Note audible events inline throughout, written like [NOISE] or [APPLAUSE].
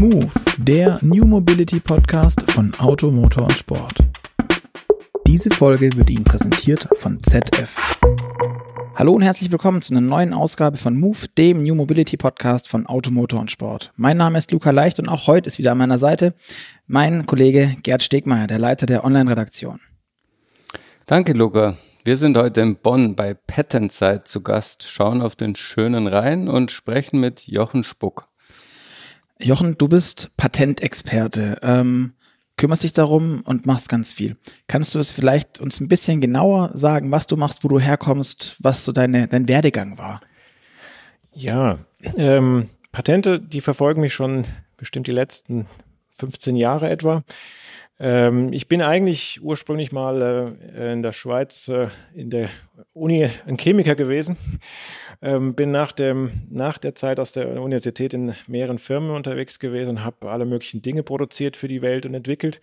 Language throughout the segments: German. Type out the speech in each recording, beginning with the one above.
Move, der New Mobility Podcast von Auto, Motor und Sport. Diese Folge wird Ihnen präsentiert von ZF. Hallo und herzlich willkommen zu einer neuen Ausgabe von Move, dem New Mobility Podcast von Auto, Motor und Sport. Mein Name ist Luca Leicht und auch heute ist wieder an meiner Seite mein Kollege Gerd Stegmeier, der Leiter der Online-Redaktion. Danke, Luca. Wir sind heute in Bonn bei Patentzeit zu Gast, schauen auf den schönen Rhein und sprechen mit Jochen Spuck. Jochen, du bist Patentexperte, ähm, kümmerst dich darum und machst ganz viel. Kannst du es vielleicht uns ein bisschen genauer sagen, was du machst, wo du herkommst, was so deine, dein Werdegang war? Ja, ähm, Patente, die verfolgen mich schon bestimmt die letzten 15 Jahre etwa. Ähm, ich bin eigentlich ursprünglich mal äh, in der Schweiz äh, in der Uni ein Chemiker gewesen. Ähm, bin nach, dem, nach der Zeit aus der Universität in mehreren Firmen unterwegs gewesen und habe alle möglichen Dinge produziert für die Welt und entwickelt,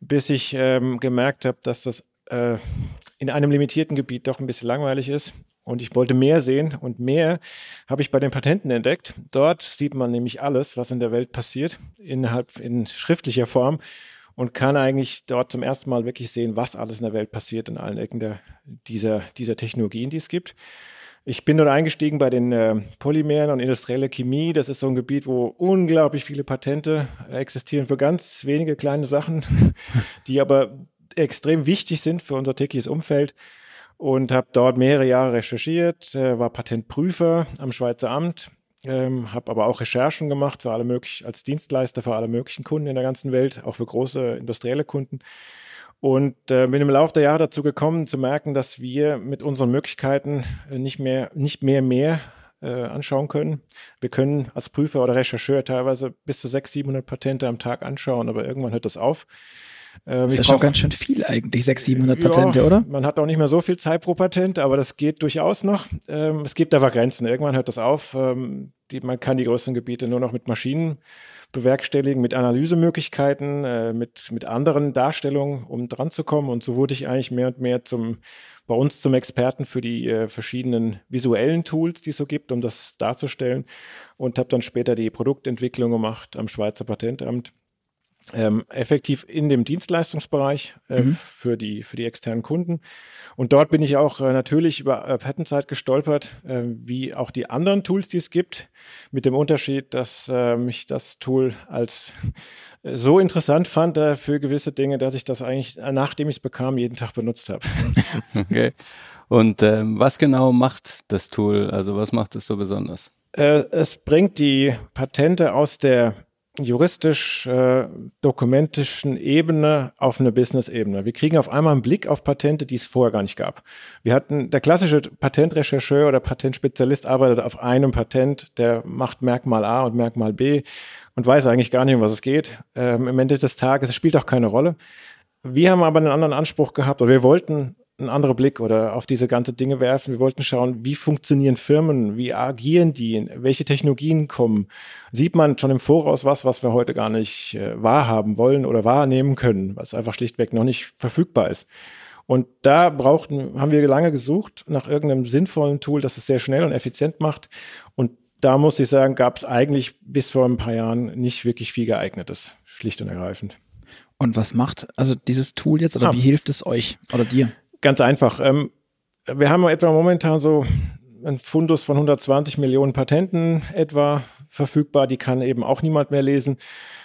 bis ich ähm, gemerkt habe, dass das äh, in einem limitierten Gebiet doch ein bisschen langweilig ist und ich wollte mehr sehen und mehr habe ich bei den Patenten entdeckt. Dort sieht man nämlich alles, was in der Welt passiert, innerhalb in schriftlicher Form und kann eigentlich dort zum ersten Mal wirklich sehen, was alles in der Welt passiert in allen Ecken der, dieser, dieser Technologien, die es gibt. Ich bin dort eingestiegen bei den äh, Polymeren und industrielle Chemie. Das ist so ein Gebiet, wo unglaublich viele Patente existieren für ganz wenige kleine Sachen, [LAUGHS] die aber extrem wichtig sind für unser tägliches Umfeld. Und habe dort mehrere Jahre recherchiert, äh, war Patentprüfer am Schweizer Amt, ähm, habe aber auch Recherchen gemacht für alle möglichen, als Dienstleister für alle möglichen Kunden in der ganzen Welt, auch für große industrielle Kunden. Und äh, bin im Laufe der Jahre dazu gekommen, zu merken, dass wir mit unseren Möglichkeiten äh, nicht mehr, nicht mehr mehr äh, anschauen können. Wir können als Prüfer oder Rechercheur teilweise bis zu 600, 700 Patente am Tag anschauen, aber irgendwann hört das auf. Ähm, das ist ja schon ganz schön viel eigentlich, 600, 700 Patente, ja, oder? Man hat auch nicht mehr so viel Zeit pro Patent, aber das geht durchaus noch. Ähm, es gibt aber Grenzen. Irgendwann hört das auf. Ähm, die, man kann die größeren Gebiete nur noch mit Maschinen bewerkstelligen, mit Analysemöglichkeiten, äh, mit, mit anderen Darstellungen, um dran zu kommen. Und so wurde ich eigentlich mehr und mehr zum, bei uns zum Experten für die äh, verschiedenen visuellen Tools, die es so gibt, um das darzustellen. Und habe dann später die Produktentwicklung gemacht am Schweizer Patentamt ähm, effektiv in dem Dienstleistungsbereich äh, mhm. für, die, für die externen Kunden. Und dort bin ich auch äh, natürlich über äh, Patentzeit gestolpert, äh, wie auch die anderen Tools, die es gibt, mit dem Unterschied, dass äh, mich das Tool als äh, so interessant fand äh, für gewisse Dinge, dass ich das eigentlich, nachdem ich es bekam, jeden Tag benutzt habe. [LAUGHS] okay. Und ähm, was genau macht das Tool? Also was macht es so besonders? Es bringt die Patente aus der juristisch äh, dokumentischen Ebene auf eine Business-Ebene. Wir kriegen auf einmal einen Blick auf Patente, die es vorher gar nicht gab. Wir hatten, der klassische Patentrechercheur oder Patentspezialist arbeitet auf einem Patent, der macht Merkmal A und Merkmal B und weiß eigentlich gar nicht, um was es geht. Ähm, Im Ende des Tages, es spielt auch keine Rolle. Wir haben aber einen anderen Anspruch gehabt, oder wir wollten einen anderen Blick oder auf diese ganze Dinge werfen. Wir wollten schauen, wie funktionieren Firmen, wie agieren die, welche Technologien kommen. Sieht man schon im Voraus was, was wir heute gar nicht äh, wahrhaben wollen oder wahrnehmen können, was einfach schlichtweg noch nicht verfügbar ist. Und da brauchten, haben wir lange gesucht nach irgendeinem sinnvollen Tool, das es sehr schnell und effizient macht. Und da muss ich sagen, gab es eigentlich bis vor ein paar Jahren nicht wirklich viel geeignetes, schlicht und ergreifend. Und was macht also dieses Tool jetzt oder ah. wie hilft es euch oder dir? Ganz einfach. Ähm, wir haben etwa momentan so ein Fundus von 120 Millionen Patenten etwa verfügbar. Die kann eben auch niemand mehr lesen.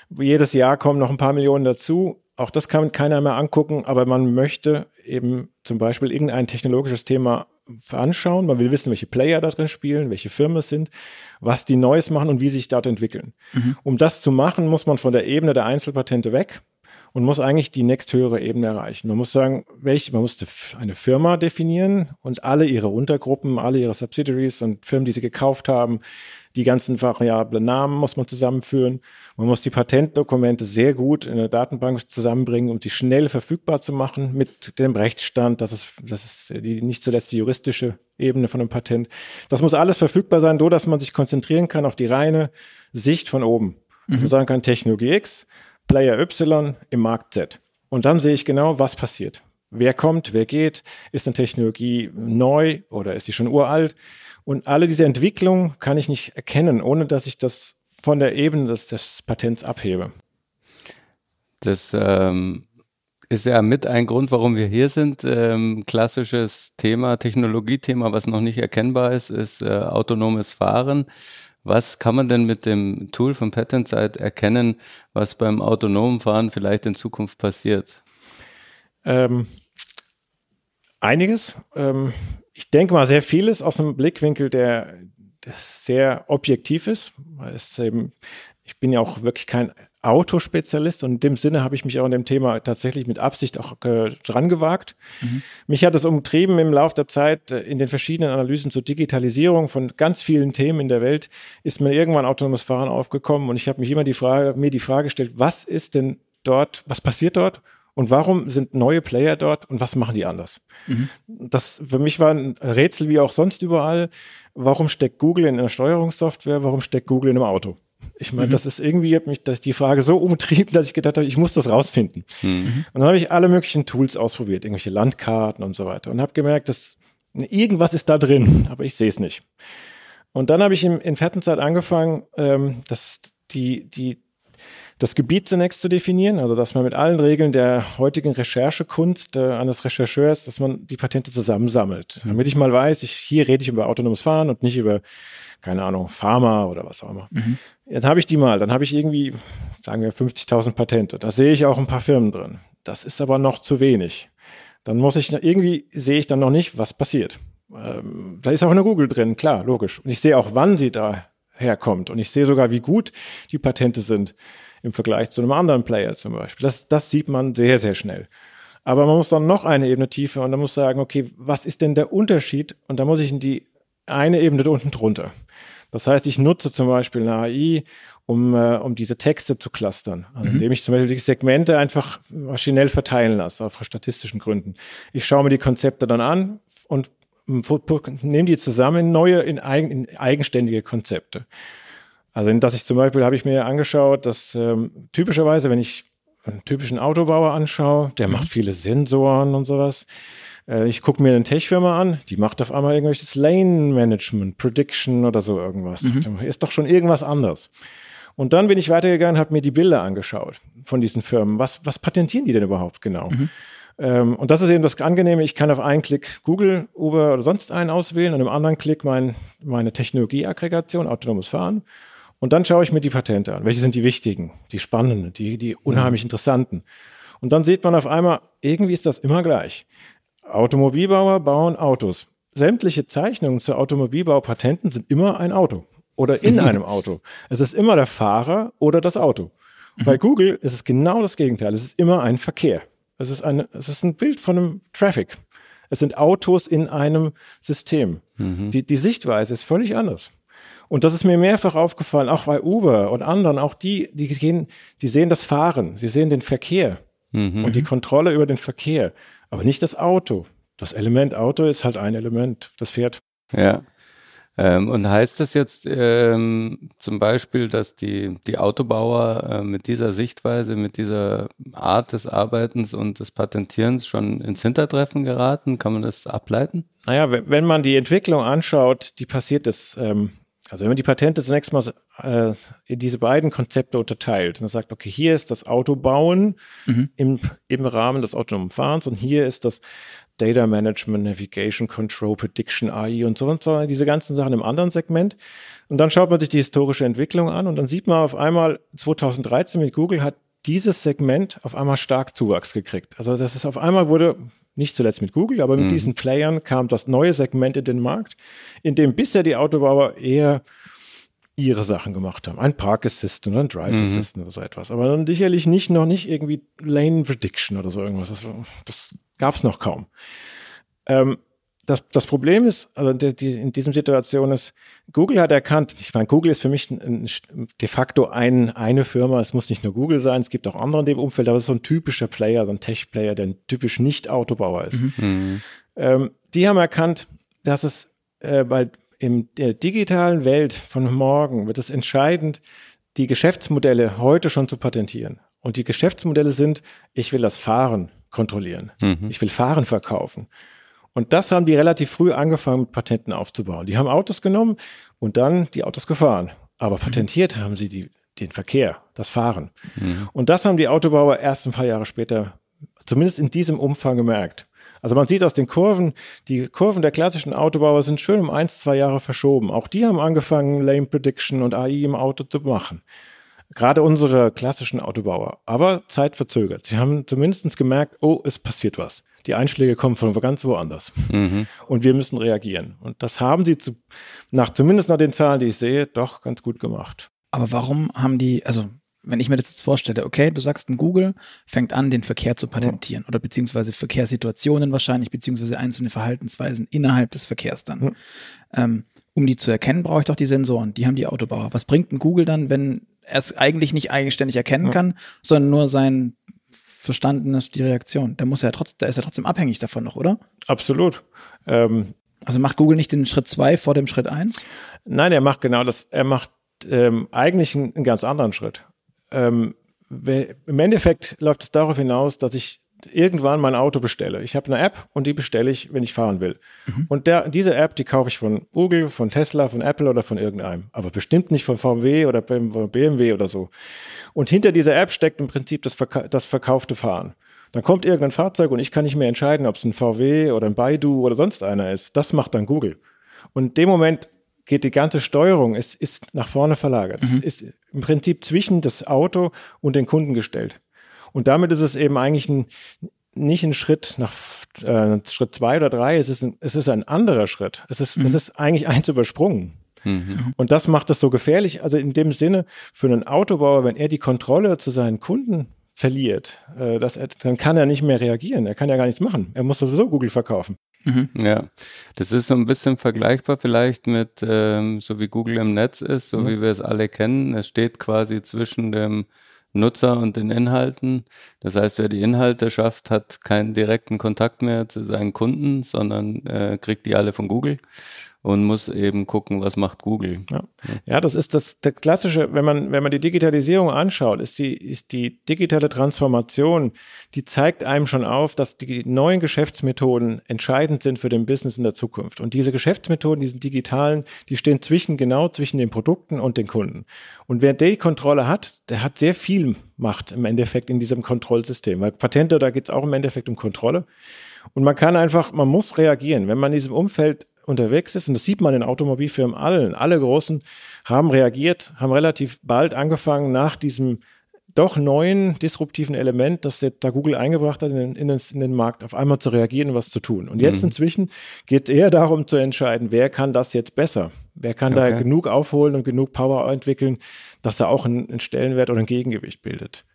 Jedes Jahr kommen noch ein paar Millionen dazu. Auch das kann keiner mehr angucken, aber man möchte eben zum Beispiel irgendein technologisches Thema anschauen. Man will wissen, welche Player da drin spielen, welche Firmen es sind, was die Neues machen und wie sich dort entwickeln. Mhm. Um das zu machen, muss man von der Ebene der Einzelpatente weg und muss eigentlich die nächsthöhere Ebene erreichen. Man muss sagen, welche, man musste eine Firma definieren und alle ihre Untergruppen, alle ihre Subsidiaries und Firmen, die sie gekauft haben, die ganzen variablen Namen muss man zusammenführen. Man muss die Patentdokumente sehr gut in der Datenbank zusammenbringen, um sie schnell verfügbar zu machen mit dem Rechtsstand. Das ist, das ist die, nicht zuletzt die juristische Ebene von einem Patent. Das muss alles verfügbar sein, so dass man sich konzentrieren kann auf die reine Sicht von oben. Mhm. man sagen kann, Technologie X Player Y im Markt Z. Und dann sehe ich genau, was passiert. Wer kommt, wer geht, ist eine Technologie neu oder ist sie schon uralt? Und alle diese Entwicklung kann ich nicht erkennen, ohne dass ich das von der Ebene des, des Patents abhebe. Das ähm, ist ja mit ein Grund, warum wir hier sind. Ähm, klassisches Thema, Technologiethema, was noch nicht erkennbar ist, ist äh, autonomes Fahren. Was kann man denn mit dem Tool von PatentSite erkennen, was beim autonomen Fahren vielleicht in Zukunft passiert? Ähm, einiges. Ähm, ich denke mal sehr vieles aus einem Blickwinkel, der, der sehr objektiv ist. Es eben, ich bin ja auch wirklich kein Autospezialist und in dem Sinne habe ich mich auch in dem Thema tatsächlich mit Absicht auch äh, dran gewagt. Mhm. Mich hat es umtrieben im Laufe der Zeit äh, in den verschiedenen Analysen zur Digitalisierung von ganz vielen Themen in der Welt ist mir irgendwann autonomes Fahren aufgekommen und ich habe mich immer die Frage, mir die Frage gestellt, was ist denn dort, was passiert dort und warum sind neue Player dort und was machen die anders? Mhm. Das für mich war ein Rätsel wie auch sonst überall. Warum steckt Google in einer Steuerungssoftware? Warum steckt Google in einem Auto? Ich meine, mhm. das ist irgendwie, hat mich das die Frage so umtrieben, dass ich gedacht habe, ich muss das rausfinden. Mhm. Und dann habe ich alle möglichen Tools ausprobiert, irgendwelche Landkarten und so weiter und habe gemerkt, dass irgendwas ist da drin, aber ich sehe es nicht. Und dann habe ich in, in Fettenzeit angefangen, ähm, das, die, die, das Gebiet zunächst zu definieren, also dass man mit allen Regeln der heutigen Recherchekunst äh, eines Rechercheurs, dass man die Patente zusammensammelt. Mhm. Damit ich mal weiß, ich, hier rede ich über autonomes Fahren und nicht über keine Ahnung, Pharma oder was auch immer. Mhm. Dann habe ich die mal, dann habe ich irgendwie, sagen wir, 50.000 Patente. Da sehe ich auch ein paar Firmen drin. Das ist aber noch zu wenig. Dann muss ich, irgendwie sehe ich dann noch nicht, was passiert. Ähm, da ist auch eine Google drin, klar, logisch. Und ich sehe auch, wann sie da herkommt. Und ich sehe sogar, wie gut die Patente sind im Vergleich zu einem anderen Player zum Beispiel. Das, das sieht man sehr, sehr schnell. Aber man muss dann noch eine Ebene tiefer und dann muss sagen, okay, was ist denn der Unterschied? Und da muss ich in die eine Ebene unten drunter. Das heißt, ich nutze zum Beispiel eine AI, um, äh, um diese Texte zu clustern, also mhm. indem ich zum Beispiel die Segmente einfach maschinell verteilen lasse, auf statistischen Gründen. Ich schaue mir die Konzepte dann an und nehme die zusammen in neue, in, eigen, in eigenständige Konzepte. Also, dass ich zum Beispiel habe ich mir angeschaut, dass ähm, typischerweise, wenn ich einen typischen Autobauer anschaue, der mhm. macht viele Sensoren und sowas. Äh, ich gucke mir eine Tech-Firma an, die macht auf einmal irgendwelches Lane-Management, Prediction oder so irgendwas. Mhm. Ist doch schon irgendwas anderes. Und dann bin ich weitergegangen, habe mir die Bilder angeschaut von diesen Firmen. Was, was patentieren die denn überhaupt genau? Mhm. Ähm, und das ist eben das Angenehme. Ich kann auf einen Klick Google, Uber oder sonst einen auswählen, und im anderen Klick mein, meine Technologieaggregation, autonomes Fahren. Und dann schaue ich mir die Patente an. Welche sind die wichtigen, die spannenden, die, die unheimlich interessanten? Und dann sieht man auf einmal, irgendwie ist das immer gleich. Automobilbauer bauen Autos. Sämtliche Zeichnungen zu Automobilbaupatenten sind immer ein Auto oder in mhm. einem Auto. Es ist immer der Fahrer oder das Auto. Mhm. Bei Google ist es genau das Gegenteil. Es ist immer ein Verkehr. Es ist, eine, es ist ein Bild von einem Traffic. Es sind Autos in einem System. Mhm. Die, die Sichtweise ist völlig anders. Und das ist mir mehrfach aufgefallen, auch bei Uber und anderen, auch die, die gehen, die sehen das Fahren, sie sehen den Verkehr mhm. und die Kontrolle über den Verkehr aber nicht das Auto. Das Element Auto ist halt ein Element, das Pferd. Ja. Ähm, und heißt das jetzt ähm, zum Beispiel, dass die, die Autobauer äh, mit dieser Sichtweise, mit dieser Art des Arbeitens und des Patentierens schon ins Hintertreffen geraten? Kann man das ableiten? Naja, wenn man die Entwicklung anschaut, die passiert ist, ähm, also wenn man die Patente zunächst mal äh, in diese beiden Konzepte unterteilt und sagt, okay, hier ist das Autobauen mhm. im, im Rahmen des autonomen Fahrens und hier ist das Data Management, Navigation Control, Prediction AI und so und so, diese ganzen Sachen im anderen Segment. Und dann schaut man sich die historische Entwicklung an und dann sieht man auf einmal, 2013 mit Google hat dieses Segment auf einmal stark Zuwachs gekriegt. Also das ist auf einmal wurde, nicht zuletzt mit Google, aber mit mhm. diesen Playern kam das neue Segment in den Markt, in dem bisher die Autobauer eher ihre Sachen gemacht haben. Ein Park Assistant, ein Drive mhm. Assistant oder so etwas. Aber dann sicherlich nicht noch nicht irgendwie Lane Prediction oder so irgendwas. Das, das gab es noch kaum. Ähm, das, das Problem ist, also die, die, in diesem Situation ist, Google hat erkannt, ich meine, Google ist für mich ein, ein, de facto ein, eine Firma, es muss nicht nur Google sein, es gibt auch andere in dem Umfeld, aber es ist so ein typischer Player, so ein Tech-Player, der ein typisch nicht Autobauer ist. Mhm. Ähm, die haben erkannt, dass es äh, bei in der digitalen Welt von morgen wird es entscheidend, die Geschäftsmodelle heute schon zu patentieren. Und die Geschäftsmodelle sind, ich will das Fahren kontrollieren. Mhm. Ich will Fahren verkaufen. Und das haben die relativ früh angefangen, mit Patenten aufzubauen. Die haben Autos genommen und dann die Autos gefahren. aber patentiert haben sie die, den Verkehr, das Fahren. Mhm. Und das haben die Autobauer erst ein paar Jahre später, zumindest in diesem Umfang gemerkt. Also man sieht aus den Kurven, die Kurven der klassischen Autobauer sind schön um eins, zwei Jahre verschoben. Auch die haben angefangen, Lane Prediction und AI im Auto zu machen. Gerade unsere klassischen Autobauer. Aber Zeit verzögert. Sie haben zumindest gemerkt, oh, es passiert was. Die Einschläge kommen von ganz woanders. Mhm. Und wir müssen reagieren. Und das haben sie zu, nach, zumindest nach den Zahlen, die ich sehe, doch ganz gut gemacht. Aber warum haben die, also wenn ich mir das jetzt vorstelle, okay, du sagst ein Google fängt an, den Verkehr zu patentieren ja. oder beziehungsweise Verkehrssituationen wahrscheinlich, beziehungsweise einzelne Verhaltensweisen innerhalb des Verkehrs dann. Ja. Ähm, um die zu erkennen, brauche ich doch die Sensoren. Die haben die Autobauer. Was bringt ein Google dann, wenn es eigentlich nicht eigenständig erkennen ja. kann, sondern nur sein Verstandenes, die Reaktion? Da muss er trotzdem, da ist er trotzdem abhängig davon noch, oder? Absolut. Ähm, also macht Google nicht den Schritt zwei vor dem Schritt eins? Nein, er macht genau das. Er macht ähm, eigentlich einen, einen, ganz anderen Schritt. Ähm, Im Endeffekt läuft es darauf hinaus, dass ich irgendwann mein Auto bestelle. Ich habe eine App und die bestelle ich, wenn ich fahren will. Mhm. Und der, diese App, die kaufe ich von Google, von Tesla, von Apple oder von irgendeinem. Aber bestimmt nicht von VW oder von BMW oder so. Und hinter dieser App steckt im Prinzip das, Verka das verkaufte Fahren. Dann kommt irgendein Fahrzeug und ich kann nicht mehr entscheiden, ob es ein VW oder ein Baidu oder sonst einer ist. Das macht dann Google. Und in dem Moment geht die ganze Steuerung, es ist nach vorne verlagert. Mhm. Es ist im Prinzip zwischen das Auto und den Kunden gestellt. Und damit ist es eben eigentlich ein, nicht ein Schritt nach äh, Schritt zwei oder drei, es ist ein, es ist ein anderer Schritt. Es ist, mhm. es ist eigentlich eins übersprungen. Mhm. Und das macht es so gefährlich. Also in dem Sinne, für einen Autobauer, wenn er die Kontrolle zu seinen Kunden verliert, äh, das, dann kann er nicht mehr reagieren. Er kann ja gar nichts machen. Er muss sowieso Google verkaufen. Mhm. Ja, das ist so ein bisschen vergleichbar vielleicht mit, ähm, so wie Google im Netz ist, so mhm. wie wir es alle kennen. Es steht quasi zwischen dem Nutzer und den Inhalten. Das heißt, wer die Inhalte schafft, hat keinen direkten Kontakt mehr zu seinen Kunden, sondern äh, kriegt die alle von Google und muss eben gucken, was macht Google. Ja, ja das ist das, der klassische, wenn man, wenn man die Digitalisierung anschaut, ist die, ist die digitale Transformation, die zeigt einem schon auf, dass die neuen Geschäftsmethoden entscheidend sind für den Business in der Zukunft. Und diese Geschäftsmethoden, diese digitalen, die stehen zwischen, genau zwischen den Produkten und den Kunden. Und wer die Kontrolle hat, der hat sehr viel Macht im Endeffekt in diesem Kontrollsystem. Weil Patente, da geht es auch im Endeffekt um Kontrolle. Und man kann einfach, man muss reagieren. Wenn man in diesem Umfeld unterwegs ist, und das sieht man in Automobilfirmen allen, alle großen haben reagiert, haben relativ bald angefangen nach diesem doch neuen disruptiven Element, das da Google eingebracht hat in den, in, den, Markt, auf einmal zu reagieren und was zu tun. Und jetzt mhm. inzwischen geht es eher darum zu entscheiden, wer kann das jetzt besser? Wer kann okay. da genug aufholen und genug Power entwickeln, dass er auch einen Stellenwert oder ein Gegengewicht bildet.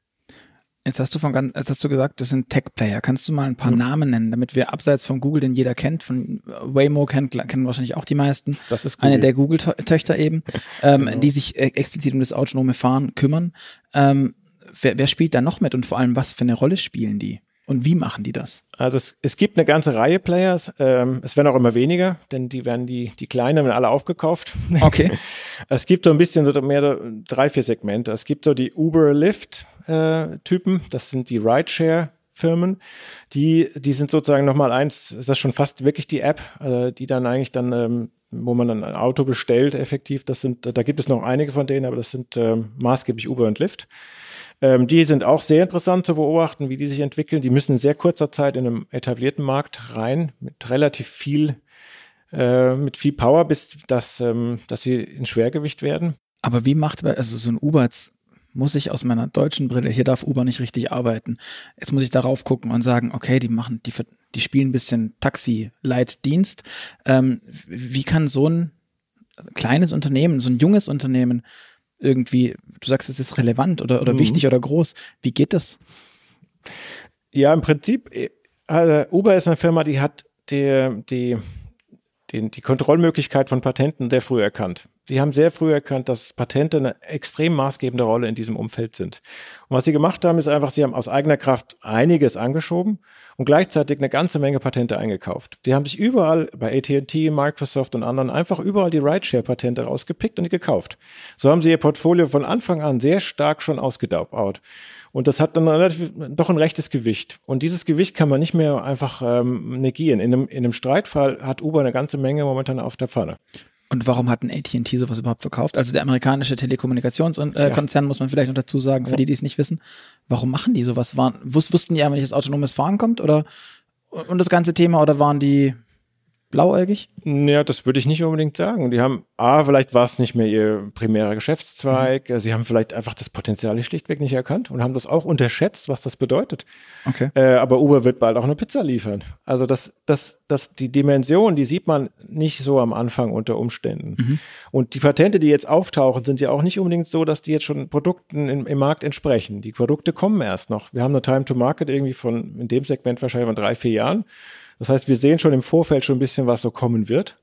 Jetzt hast du von ganz, jetzt hast du gesagt, das sind Tech-Player. Kannst du mal ein paar mhm. Namen nennen, damit wir abseits von Google, den jeder kennt, von Waymo kennt, kennen wahrscheinlich auch die meisten. Das ist Google. Eine der Google-Töchter eben, ähm, genau. die sich äh, explizit um das autonome Fahren kümmern. Ähm, wer, wer spielt da noch mit und vor allem, was für eine Rolle spielen die? Und wie machen die das? Also es, es gibt eine ganze Reihe Players. Ähm, es werden auch immer weniger, denn die werden die, die kleinen werden alle aufgekauft. Okay. [LAUGHS] es gibt so ein bisschen so mehr drei, vier Segmente. Es gibt so die Uber Lyft Typen. Das sind die Rideshare Firmen, die, die sind sozusagen nochmal eins, ist das schon fast wirklich die App, äh, die dann eigentlich dann, ähm, wo man dann ein Auto bestellt, effektiv. Das sind, da gibt es noch einige von denen, aber das sind ähm, maßgeblich Uber und Lyft. Ähm, die sind auch sehr interessant zu beobachten, wie die sich entwickeln. Die müssen in sehr kurzer Zeit in einem etablierten Markt rein, mit relativ viel, äh, mit viel Power, bis dass, ähm, dass sie in Schwergewicht werden. Aber wie macht, also so ein Uber muss ich aus meiner deutschen Brille, hier darf Uber nicht richtig arbeiten. Jetzt muss ich darauf gucken und sagen, okay, die machen, die, die spielen ein bisschen Taxi-Leitdienst. Ähm, wie kann so ein kleines Unternehmen, so ein junges Unternehmen irgendwie, du sagst, es ist relevant oder, oder mhm. wichtig oder groß. Wie geht das? Ja, im Prinzip, äh, Uber ist eine Firma, die hat die, die, die, die Kontrollmöglichkeit von Patenten sehr früh erkannt. Sie haben sehr früh erkannt, dass Patente eine extrem maßgebende Rolle in diesem Umfeld sind. Und was sie gemacht haben, ist einfach, sie haben aus eigener Kraft einiges angeschoben und gleichzeitig eine ganze Menge Patente eingekauft. Die haben sich überall bei AT&T, Microsoft und anderen einfach überall die Rideshare-Patente rausgepickt und die gekauft. So haben sie ihr Portfolio von Anfang an sehr stark schon ausgedauert. Und das hat dann relativ, doch ein rechtes Gewicht. Und dieses Gewicht kann man nicht mehr einfach ähm, negieren. In einem, in einem Streitfall hat Uber eine ganze Menge momentan auf der Pfanne. Und warum hat ein AT&T sowas überhaupt verkauft? Also der amerikanische Telekommunikationskonzern, äh, muss man vielleicht noch dazu sagen, für ja. die, die es nicht wissen. Warum machen die sowas? Waren, wussten die einfach nicht, dass autonomes Fahren kommt oder und das ganze Thema oder waren die blauäugig? Ja, das würde ich nicht unbedingt sagen. Die haben, A, vielleicht war es nicht mehr ihr primärer Geschäftszweig. Mhm. Sie haben vielleicht einfach das Potenzial schlichtweg nicht erkannt und haben das auch unterschätzt, was das bedeutet. Okay. Äh, aber Uber wird bald auch eine Pizza liefern. Also das, das, das, die Dimension, die sieht man nicht so am Anfang unter Umständen. Mhm. Und die Patente, die jetzt auftauchen, sind ja auch nicht unbedingt so, dass die jetzt schon Produkten im, im Markt entsprechen. Die Produkte kommen erst noch. Wir haben eine Time to Market irgendwie von, in dem Segment wahrscheinlich von drei, vier Jahren. Das heißt, wir sehen schon im Vorfeld schon ein bisschen, was so kommen wird.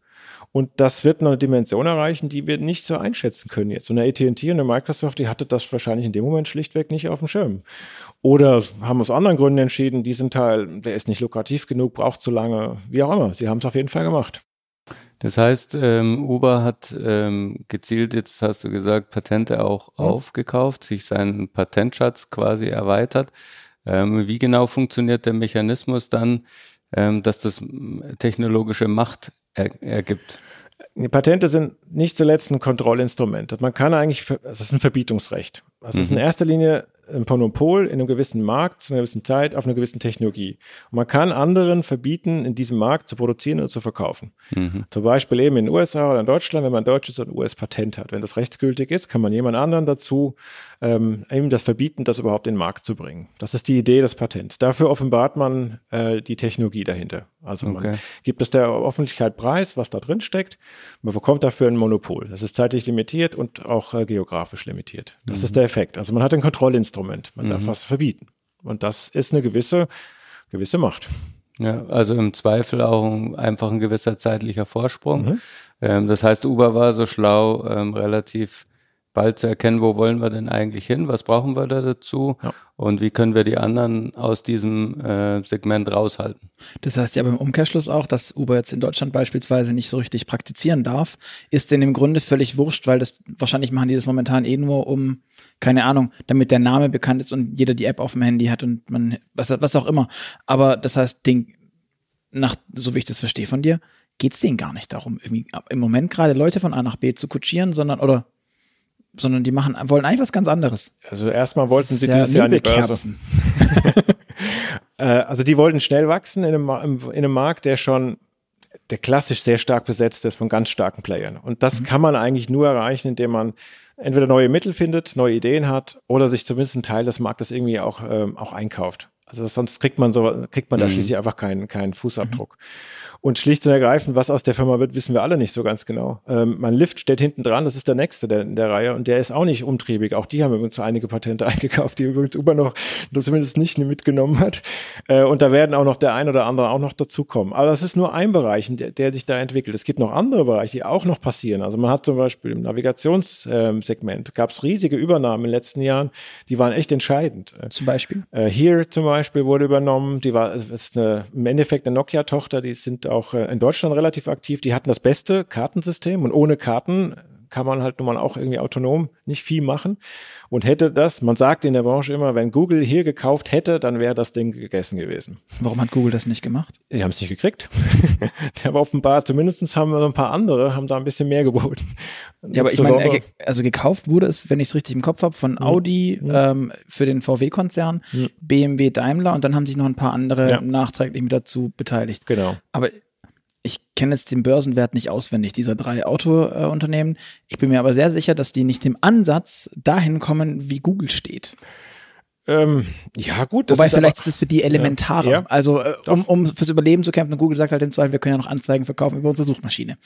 Und das wird eine Dimension erreichen, die wir nicht so einschätzen können jetzt. Und eine AT&T und eine Microsoft, die hatte das wahrscheinlich in dem Moment schlichtweg nicht auf dem Schirm. Oder haben aus anderen Gründen entschieden, diesen Teil, der ist nicht lukrativ genug, braucht zu lange, wie auch immer. Sie haben es auf jeden Fall gemacht. Das heißt, ähm, Uber hat ähm, gezielt, jetzt hast du gesagt, Patente auch mhm. aufgekauft, sich seinen Patentschatz quasi erweitert. Ähm, wie genau funktioniert der Mechanismus dann, ähm, dass das technologische Macht er, ergibt. Die Patente sind nicht zuletzt ein Kontrollinstrument. Man kann eigentlich, das ist ein Verbietungsrecht. Das mhm. ist in erster Linie ein Monopol in einem gewissen Markt zu einer gewissen Zeit auf einer gewissen Technologie. Und man kann anderen verbieten, in diesem Markt zu produzieren oder zu verkaufen. Mhm. Zum Beispiel eben in den USA oder in Deutschland, wenn man ein deutsches oder US-Patent hat. Wenn das rechtsgültig ist, kann man jemand anderen dazu ähm, eben das verbieten, das überhaupt in den Markt zu bringen. Das ist die Idee des Patents. Dafür offenbart man äh, die Technologie dahinter. Also okay. man gibt es der Öffentlichkeit preis, was da drin steckt. Man bekommt dafür ein Monopol. Das ist zeitlich limitiert und auch äh, geografisch limitiert. Das mhm. ist der Effekt. Also man hat ein Kontrollinstrument. Man mhm. darf was verbieten. Und das ist eine gewisse, gewisse Macht. Ja, also im Zweifel auch einfach ein gewisser zeitlicher Vorsprung. Mhm. Ähm, das heißt, Uber war so schlau, ähm, relativ bald zu erkennen, wo wollen wir denn eigentlich hin, was brauchen wir da dazu ja. und wie können wir die anderen aus diesem äh, Segment raushalten. Das heißt ja beim Umkehrschluss auch, dass Uber jetzt in Deutschland beispielsweise nicht so richtig praktizieren darf, ist denn im Grunde völlig wurscht, weil das wahrscheinlich machen die das momentan eh nur um, keine Ahnung, damit der Name bekannt ist und jeder die App auf dem Handy hat und man, was, was auch immer. Aber das heißt, Ding, nach, so wie ich das verstehe von dir, geht es denen gar nicht darum, irgendwie im Moment gerade Leute von A nach B zu kutschieren, sondern, oder sondern die machen, wollen eigentlich was ganz anderes. Also erstmal wollten sie ja dieses Jahr an die Börse. [LAUGHS] äh, also die wollten schnell wachsen in einem, in einem Markt, der schon der klassisch sehr stark besetzt ist von ganz starken Playern. Und das mhm. kann man eigentlich nur erreichen, indem man entweder neue Mittel findet, neue Ideen hat oder sich zumindest einen Teil des Marktes irgendwie auch, ähm, auch einkauft. Also sonst kriegt man so, kriegt man da mhm. schließlich einfach keinen, keinen Fußabdruck. Mhm. Und schlicht und ergreifend, was aus der Firma wird, wissen wir alle nicht so ganz genau. Ähm, mein Lift steht hinten dran, das ist der nächste der, in der Reihe und der ist auch nicht umtriebig. Auch die haben übrigens einige Patente [LAUGHS] eingekauft, die übrigens Uber noch, zumindest nicht mitgenommen hat. Äh, und da werden auch noch der ein oder andere auch noch dazukommen. Aber das ist nur ein Bereich, der, der sich da entwickelt. Es gibt noch andere Bereiche, die auch noch passieren. Also man hat zum Beispiel im Navigationssegment ähm, gab es riesige Übernahmen in den letzten Jahren, die waren echt entscheidend. Zum Beispiel? Äh, Here zum Beispiel wurde übernommen, die war ist eine, im Endeffekt eine Nokia-Tochter, die sind auch äh, in Deutschland relativ aktiv. Die hatten das beste Kartensystem und ohne Karten kann man halt nun mal auch irgendwie autonom nicht viel machen. Und hätte das, man sagt in der Branche immer, wenn Google hier gekauft hätte, dann wäre das Ding gegessen gewesen. Warum hat Google das nicht gemacht? Die haben es nicht gekriegt. [LAUGHS] Der war offenbar, zumindest haben ein paar andere, haben da ein bisschen mehr geboten. Ja, aber ich meine, also gekauft wurde es, wenn ich es richtig im Kopf habe, von mhm. Audi mhm. ähm, für den VW-Konzern, mhm. BMW, Daimler und dann haben sich noch ein paar andere ja. nachträglich mit dazu beteiligt. Genau. Aber ich kenne jetzt den Börsenwert nicht auswendig dieser drei Autounternehmen. ich bin mir aber sehr sicher, dass die nicht im Ansatz dahin kommen, wie Google steht. Ähm, ja, gut. Wobei ist vielleicht aber, ist es für die elementarer. Ja, ja, also, äh, um, um fürs Überleben zu kämpfen. Google sagt halt im Zweifel, wir können ja noch Anzeigen verkaufen über unsere Suchmaschine.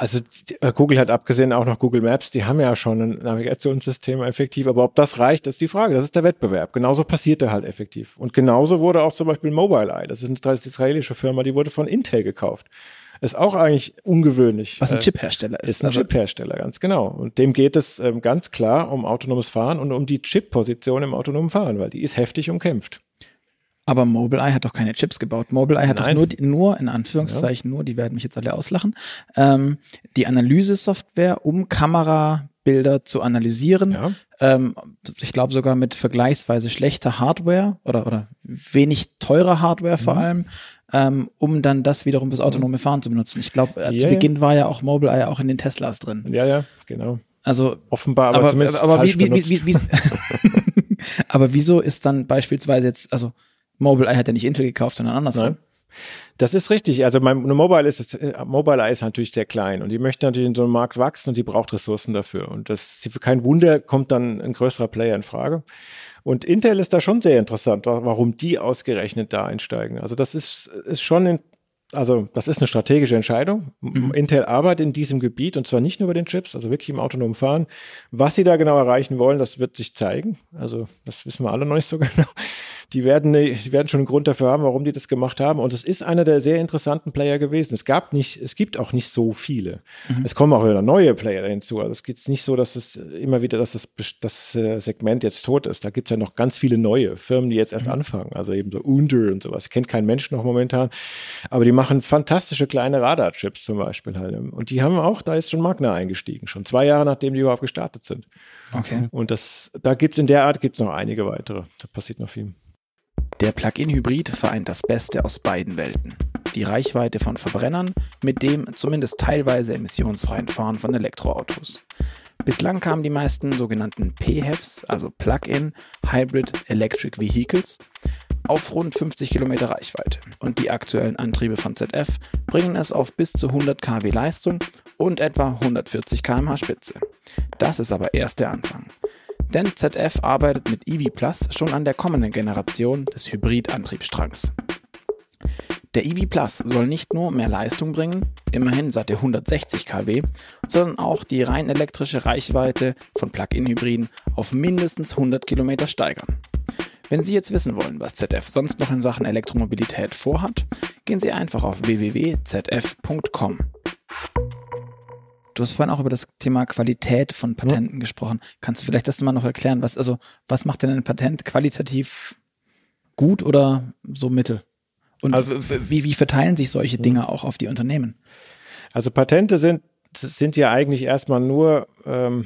Also äh, Google hat abgesehen auch noch Google Maps, die haben ja schon ein Navigationssystem effektiv, aber ob das reicht, ist die Frage. Das ist der Wettbewerb. Genauso passiert er halt effektiv. Und genauso wurde auch zum Beispiel Mobileye, das ist eine israelische Firma, die wurde von Intel gekauft. Ist auch eigentlich ungewöhnlich. Was ein äh, Chiphersteller ist. Ist ein also Chiphersteller, ganz genau. Und dem geht es ähm, ganz klar um autonomes Fahren und um die Chip-Position im autonomen Fahren, weil die ist heftig umkämpft. Aber Mobileye hat doch keine Chips gebaut. Mobileye hat Nein. doch nur, nur, in Anführungszeichen, ja. nur, die werden mich jetzt alle auslachen, ähm, die Analyse-Software, um Kamerabilder zu analysieren. Ja. Ähm, ich glaube sogar mit vergleichsweise schlechter Hardware oder, oder wenig teurer Hardware vor mhm. allem. ähm, um dann das wiederum fürs autonome Fahren zu benutzen. Ich glaube, äh, Ja, zu. Beginn war ja auch Mobileye auch in den Teslas drin. Ja, ja, genau. Also Offenbar, aber, aber, aber, benutzt. wie, wie, wie, [LAUGHS] [LAUGHS] aber wieso ist dann beispielsweise jetzt, also Mobileye hat ja nicht Intel gekauft, sondern andersrum. Nein. Das ist richtig. Also mein Mobile ist äh, Mobile Eye ist natürlich sehr klein und die möchte natürlich in so einem Markt wachsen und die braucht Ressourcen dafür. Und das ist kein Wunder, kommt dann ein größerer Player in Frage. Und Intel ist da schon sehr interessant, wa- warum die ausgerechnet da einsteigen. Also das ist, ist schon in, also das ist eine strategische Entscheidung. Intel arbeitet in diesem Gebiet und zwar nicht nur bei den Chips, also wirklich im autonomen Fahren. Was sie da genau erreichen wollen, das wird sich zeigen. Also das wissen wir alle noch nicht so [LAUGHS] genau. Die werden, ne- die werden schon einen Grund dafür haben, warum die das gemacht haben. Und es ist einer der sehr interessanten Player gewesen. Es gab nicht, es gibt auch nicht so viele. Es kommen auch wieder neue Player hinzu. Also es geht nicht so, dass es immer wieder, dass das, das äh, Segment jetzt tot ist. Da gibt es ja noch ganz viele neue Firmen, die jetzt erst anfangen. Also eben so Under und sowas. Kennt kein Mensch noch momentan. Aber die machen fantastische kleine Radarchips zum Beispiel halt. Und die haben auch, da ist schon Magna eingestiegen. Schon zwei Jahre, nachdem die überhaupt gestartet sind. Okay. Und das, da gibt es in der Art gibt's noch einige weitere. Da passiert noch viel. Der Plug-in-Hybrid vereint das Beste aus beiden Welten. Die Reichweite von Verbrennern mit dem zumindest teilweise emissionsfreien Fahren von Elektroautos. Bislang kamen die meisten sogenannten PHEVs, also Plug-in Hybrid Electric Vehicles, auf rund 50 Kilometer Reichweite. Und die aktuellen Antriebe von ZF bringen es auf bis zu 100 kW Leistung und etwa 140 km/h Spitze. Das ist aber erst der Anfang. Denn ZF arbeitet mit EV Plus schon an der kommenden Generation des Hybrid-Antriebsstrangs. Der EV Plus soll nicht nur mehr Leistung bringen, immerhin satte 160 kW, sondern auch die rein elektrische Reichweite von Plug-in-Hybriden auf mindestens 100 Kilometer steigern. Wenn Sie jetzt wissen wollen, was ZF sonst noch in Sachen Elektromobilität vorhat, gehen Sie einfach auf www.zf.com. Du hast vorhin auch über das Thema Qualität von Patenten gesprochen. Kannst du vielleicht das mal noch erklären? Was, also, was macht denn ein Patent qualitativ gut oder so mittel? Und Also- wie, wie verteilen sich solche Dinge auch auf die Unternehmen? Also Patente sind, sind ja eigentlich erstmal nur ähm,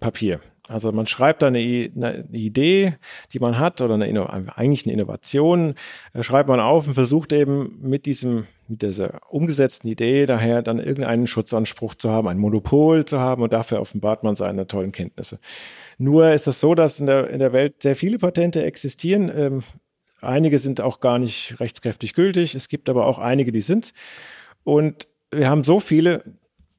Papier. Also man schreibt da eine, eine Idee, die man hat, oder eine, eigentlich eine Innovation, äh, schreibt man auf und versucht eben mit diesem, mit dieser umgesetzten Idee daher dann irgendeinen Schutzanspruch zu haben, ein Monopol zu haben und dafür offenbart man seine tollen Kenntnisse. Nur ist es so, dass in der, in der Welt sehr viele Patente existieren. Ähm, einige sind auch gar nicht rechtskräftig gültig. Es gibt aber auch einige, die sind. Und wir haben so viele,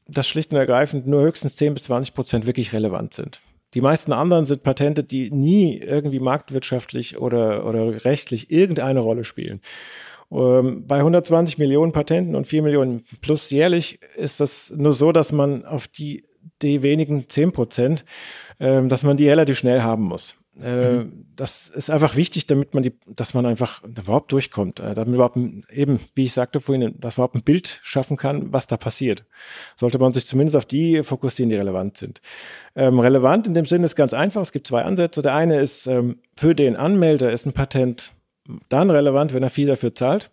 dass schlicht und ergreifend nur höchstens 10 bis 20 Prozent wirklich relevant sind. Die meisten anderen sind Patente, die nie irgendwie marktwirtschaftlich oder, oder rechtlich irgendeine Rolle spielen. Ähm, bei 120 Millionen Patenten und 4 Millionen plus jährlich ist das nur so, dass man auf die, die wenigen 10 Prozent, ähm, dass man die relativ schnell haben muss. Äh, Das ist einfach wichtig, damit man die, dass man einfach überhaupt durchkommt, äh, damit man überhaupt eben, wie ich sagte vorhin, dass man überhaupt ein Bild schaffen kann, was da passiert. Sollte man sich zumindest auf die fokussieren, die relevant sind. Ähm, relevant in dem Sinne ist ganz einfach. Es gibt zwei Ansätze. Der eine ist, ähm, für den Anmelder ist ein Patent dann relevant, wenn er viel dafür zahlt.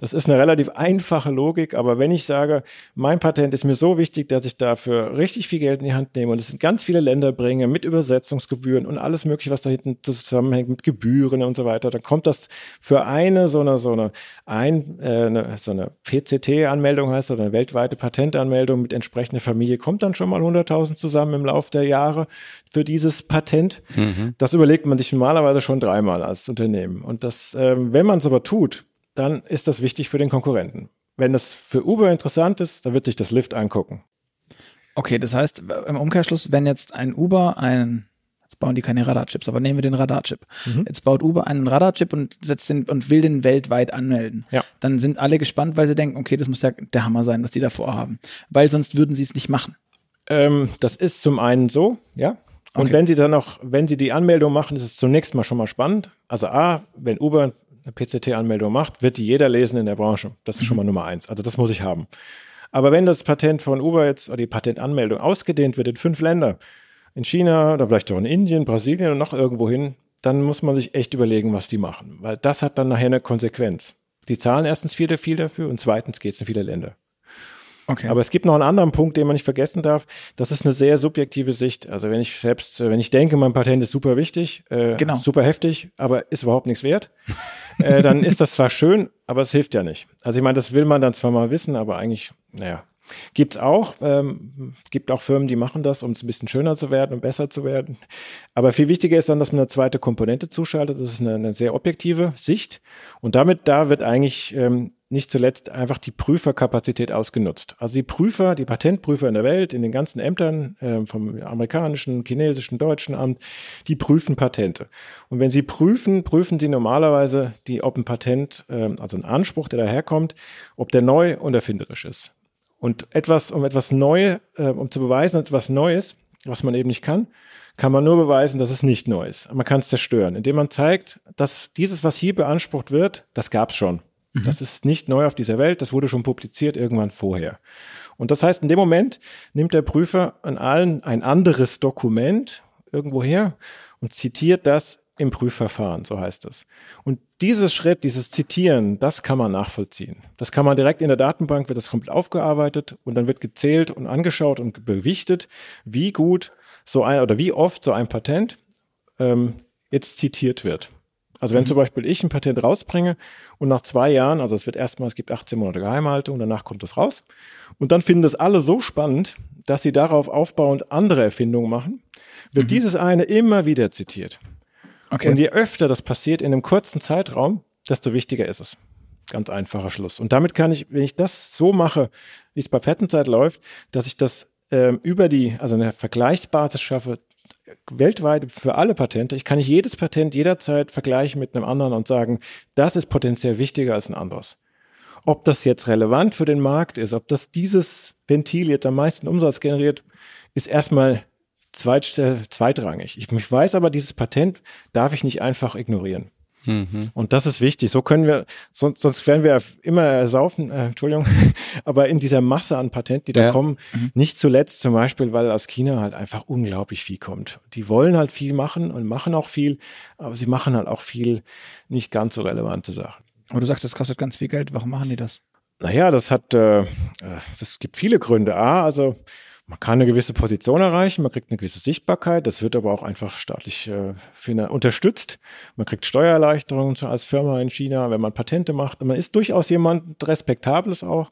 Das ist eine relativ einfache Logik, aber wenn ich sage, mein Patent ist mir so wichtig, dass ich dafür richtig viel Geld in die Hand nehme und es in ganz viele Länder bringe mit Übersetzungsgebühren und alles mögliche, was da hinten zusammenhängt mit Gebühren und so weiter, dann kommt das für eine so eine so eine, ein, äh, eine, so eine PCT-Anmeldung heißt oder eine weltweite Patentanmeldung mit entsprechender Familie kommt dann schon mal 100.000 zusammen im Laufe der Jahre für dieses Patent. Das überlegt man sich normalerweise schon dreimal als Unternehmen und das, ähm, wenn man es aber tut, dann ist das wichtig für den Konkurrenten. Wenn das für Uber interessant ist, dann wird sich das Lyft angucken. Okay, das heißt, im Umkehrschluss, wenn jetzt ein Uber ein, jetzt bauen die keine Radarchips, aber nehmen wir den Radarchip. Jetzt baut Uber einen Radarchip und setzt den und will den weltweit anmelden. Ja. Dann sind alle gespannt, weil sie denken, okay, das muss ja der Hammer sein, was die da vorhaben. Weil sonst würden sie es nicht machen. Ähm, das ist zum einen so, ja. Und Okay. wenn Sie dann noch, wenn Sie die Anmeldung machen, ist es zunächst mal schon mal spannend. Also A, wenn Uber eine PCT-Anmeldung macht, wird die jeder lesen in der Branche. Das ist schon mal Nummer eins. Also das muss ich haben. Aber wenn das Patent von Uber jetzt, oder die Patentanmeldung ausgedehnt wird in fünf Länder, in China oder vielleicht auch in Indien, Brasilien und noch irgendwo hin, dann muss man sich echt überlegen, was die machen. Weil das hat dann nachher eine Konsequenz. Die zahlen erstens viele viel dafür und zweitens geht es in viele Länder. Okay. Aber es gibt noch einen anderen Punkt, den man nicht vergessen darf. Das ist eine sehr subjektive Sicht. Also wenn ich selbst, wenn ich denke, mein Patent ist super wichtig, äh, genau. super heftig, aber ist überhaupt nichts wert, [LAUGHS] äh, dann ist das zwar schön, aber es hilft ja nicht. Also ich meine, das will man dann zwar mal wissen, aber eigentlich, naja, Gibt's auch. Ähm, gibt auch Firmen, die machen das, um es ein bisschen schöner zu werden und besser zu werden. Aber viel wichtiger ist dann, dass man eine zweite Komponente zuschaltet. Das ist eine, eine sehr objektive Sicht. Und damit, da wird eigentlich ähm, nicht zuletzt einfach die Prüferkapazität ausgenutzt. Also die Prüfer, die Patentprüfer in der Welt, in den ganzen Ämtern äh, vom amerikanischen, chinesischen, deutschen Amt, die prüfen Patente. Und wenn sie prüfen, prüfen sie normalerweise, die, ob ein Patent, äh, also ein Anspruch, der daherkommt, ob der neu und erfinderisch ist. Und etwas, um etwas neu, äh, um zu beweisen, etwas Neues, was man eben nicht kann, kann man nur beweisen, dass es nicht neu ist. Man kann es zerstören, indem man zeigt, dass dieses, was hier beansprucht wird, das gab es schon. Mhm. Das ist nicht neu auf dieser Welt, das wurde schon publiziert irgendwann vorher. Und das heißt, in dem Moment nimmt der Prüfer an allen ein anderes Dokument irgendwoher und zitiert das im Prüfverfahren, so heißt es. Und dieses Schritt, dieses Zitieren, das kann man nachvollziehen. Das kann man direkt in der Datenbank, wird das komplett aufgearbeitet und dann wird gezählt und angeschaut und bewichtet, wie gut so ein oder wie oft so ein Patent ähm, jetzt zitiert wird. Also wenn mhm. zum Beispiel ich ein Patent rausbringe und nach zwei Jahren, also es wird erstmal, es gibt 18 Monate Geheimhaltung, danach kommt es raus und dann finden das alle so spannend, dass sie darauf aufbauend andere Erfindungen machen, wird mhm. dieses eine immer wieder zitiert. Okay. Und je öfter das passiert in einem kurzen Zeitraum, desto wichtiger ist es. Ganz einfacher Schluss. Und damit kann ich, wenn ich das so mache, wie es bei Patentzeit läuft, dass ich das ähm, über die, also eine Vergleichsbasis schaffe, weltweit für alle Patente. Ich kann nicht jedes Patent jederzeit vergleichen mit einem anderen und sagen, das ist potenziell wichtiger als ein anderes. Ob das jetzt relevant für den Markt ist, ob das dieses Ventil jetzt am meisten Umsatz generiert, ist erstmal zweit, zweitrangig. Ich weiß aber, dieses Patent darf ich nicht einfach ignorieren. Mhm. Und das ist wichtig. So können wir, sonst, sonst werden wir immer ersaufen, äh, Entschuldigung, [LAUGHS] aber in dieser Masse an Patenten, die da ja. kommen, mhm. nicht zuletzt zum Beispiel, weil aus China halt einfach unglaublich viel kommt. Die wollen halt viel machen und machen auch viel, aber sie machen halt auch viel nicht ganz so relevante Sachen. Aber du sagst, das kostet ganz viel Geld. Warum machen die das? Naja, das hat, äh, das gibt viele Gründe. A, also man kann eine gewisse Position erreichen, man kriegt eine gewisse Sichtbarkeit, das wird aber auch einfach staatlich äh, unterstützt. Man kriegt Steuererleichterungen als Firma in China, wenn man Patente macht. Man ist durchaus jemand Respektables auch.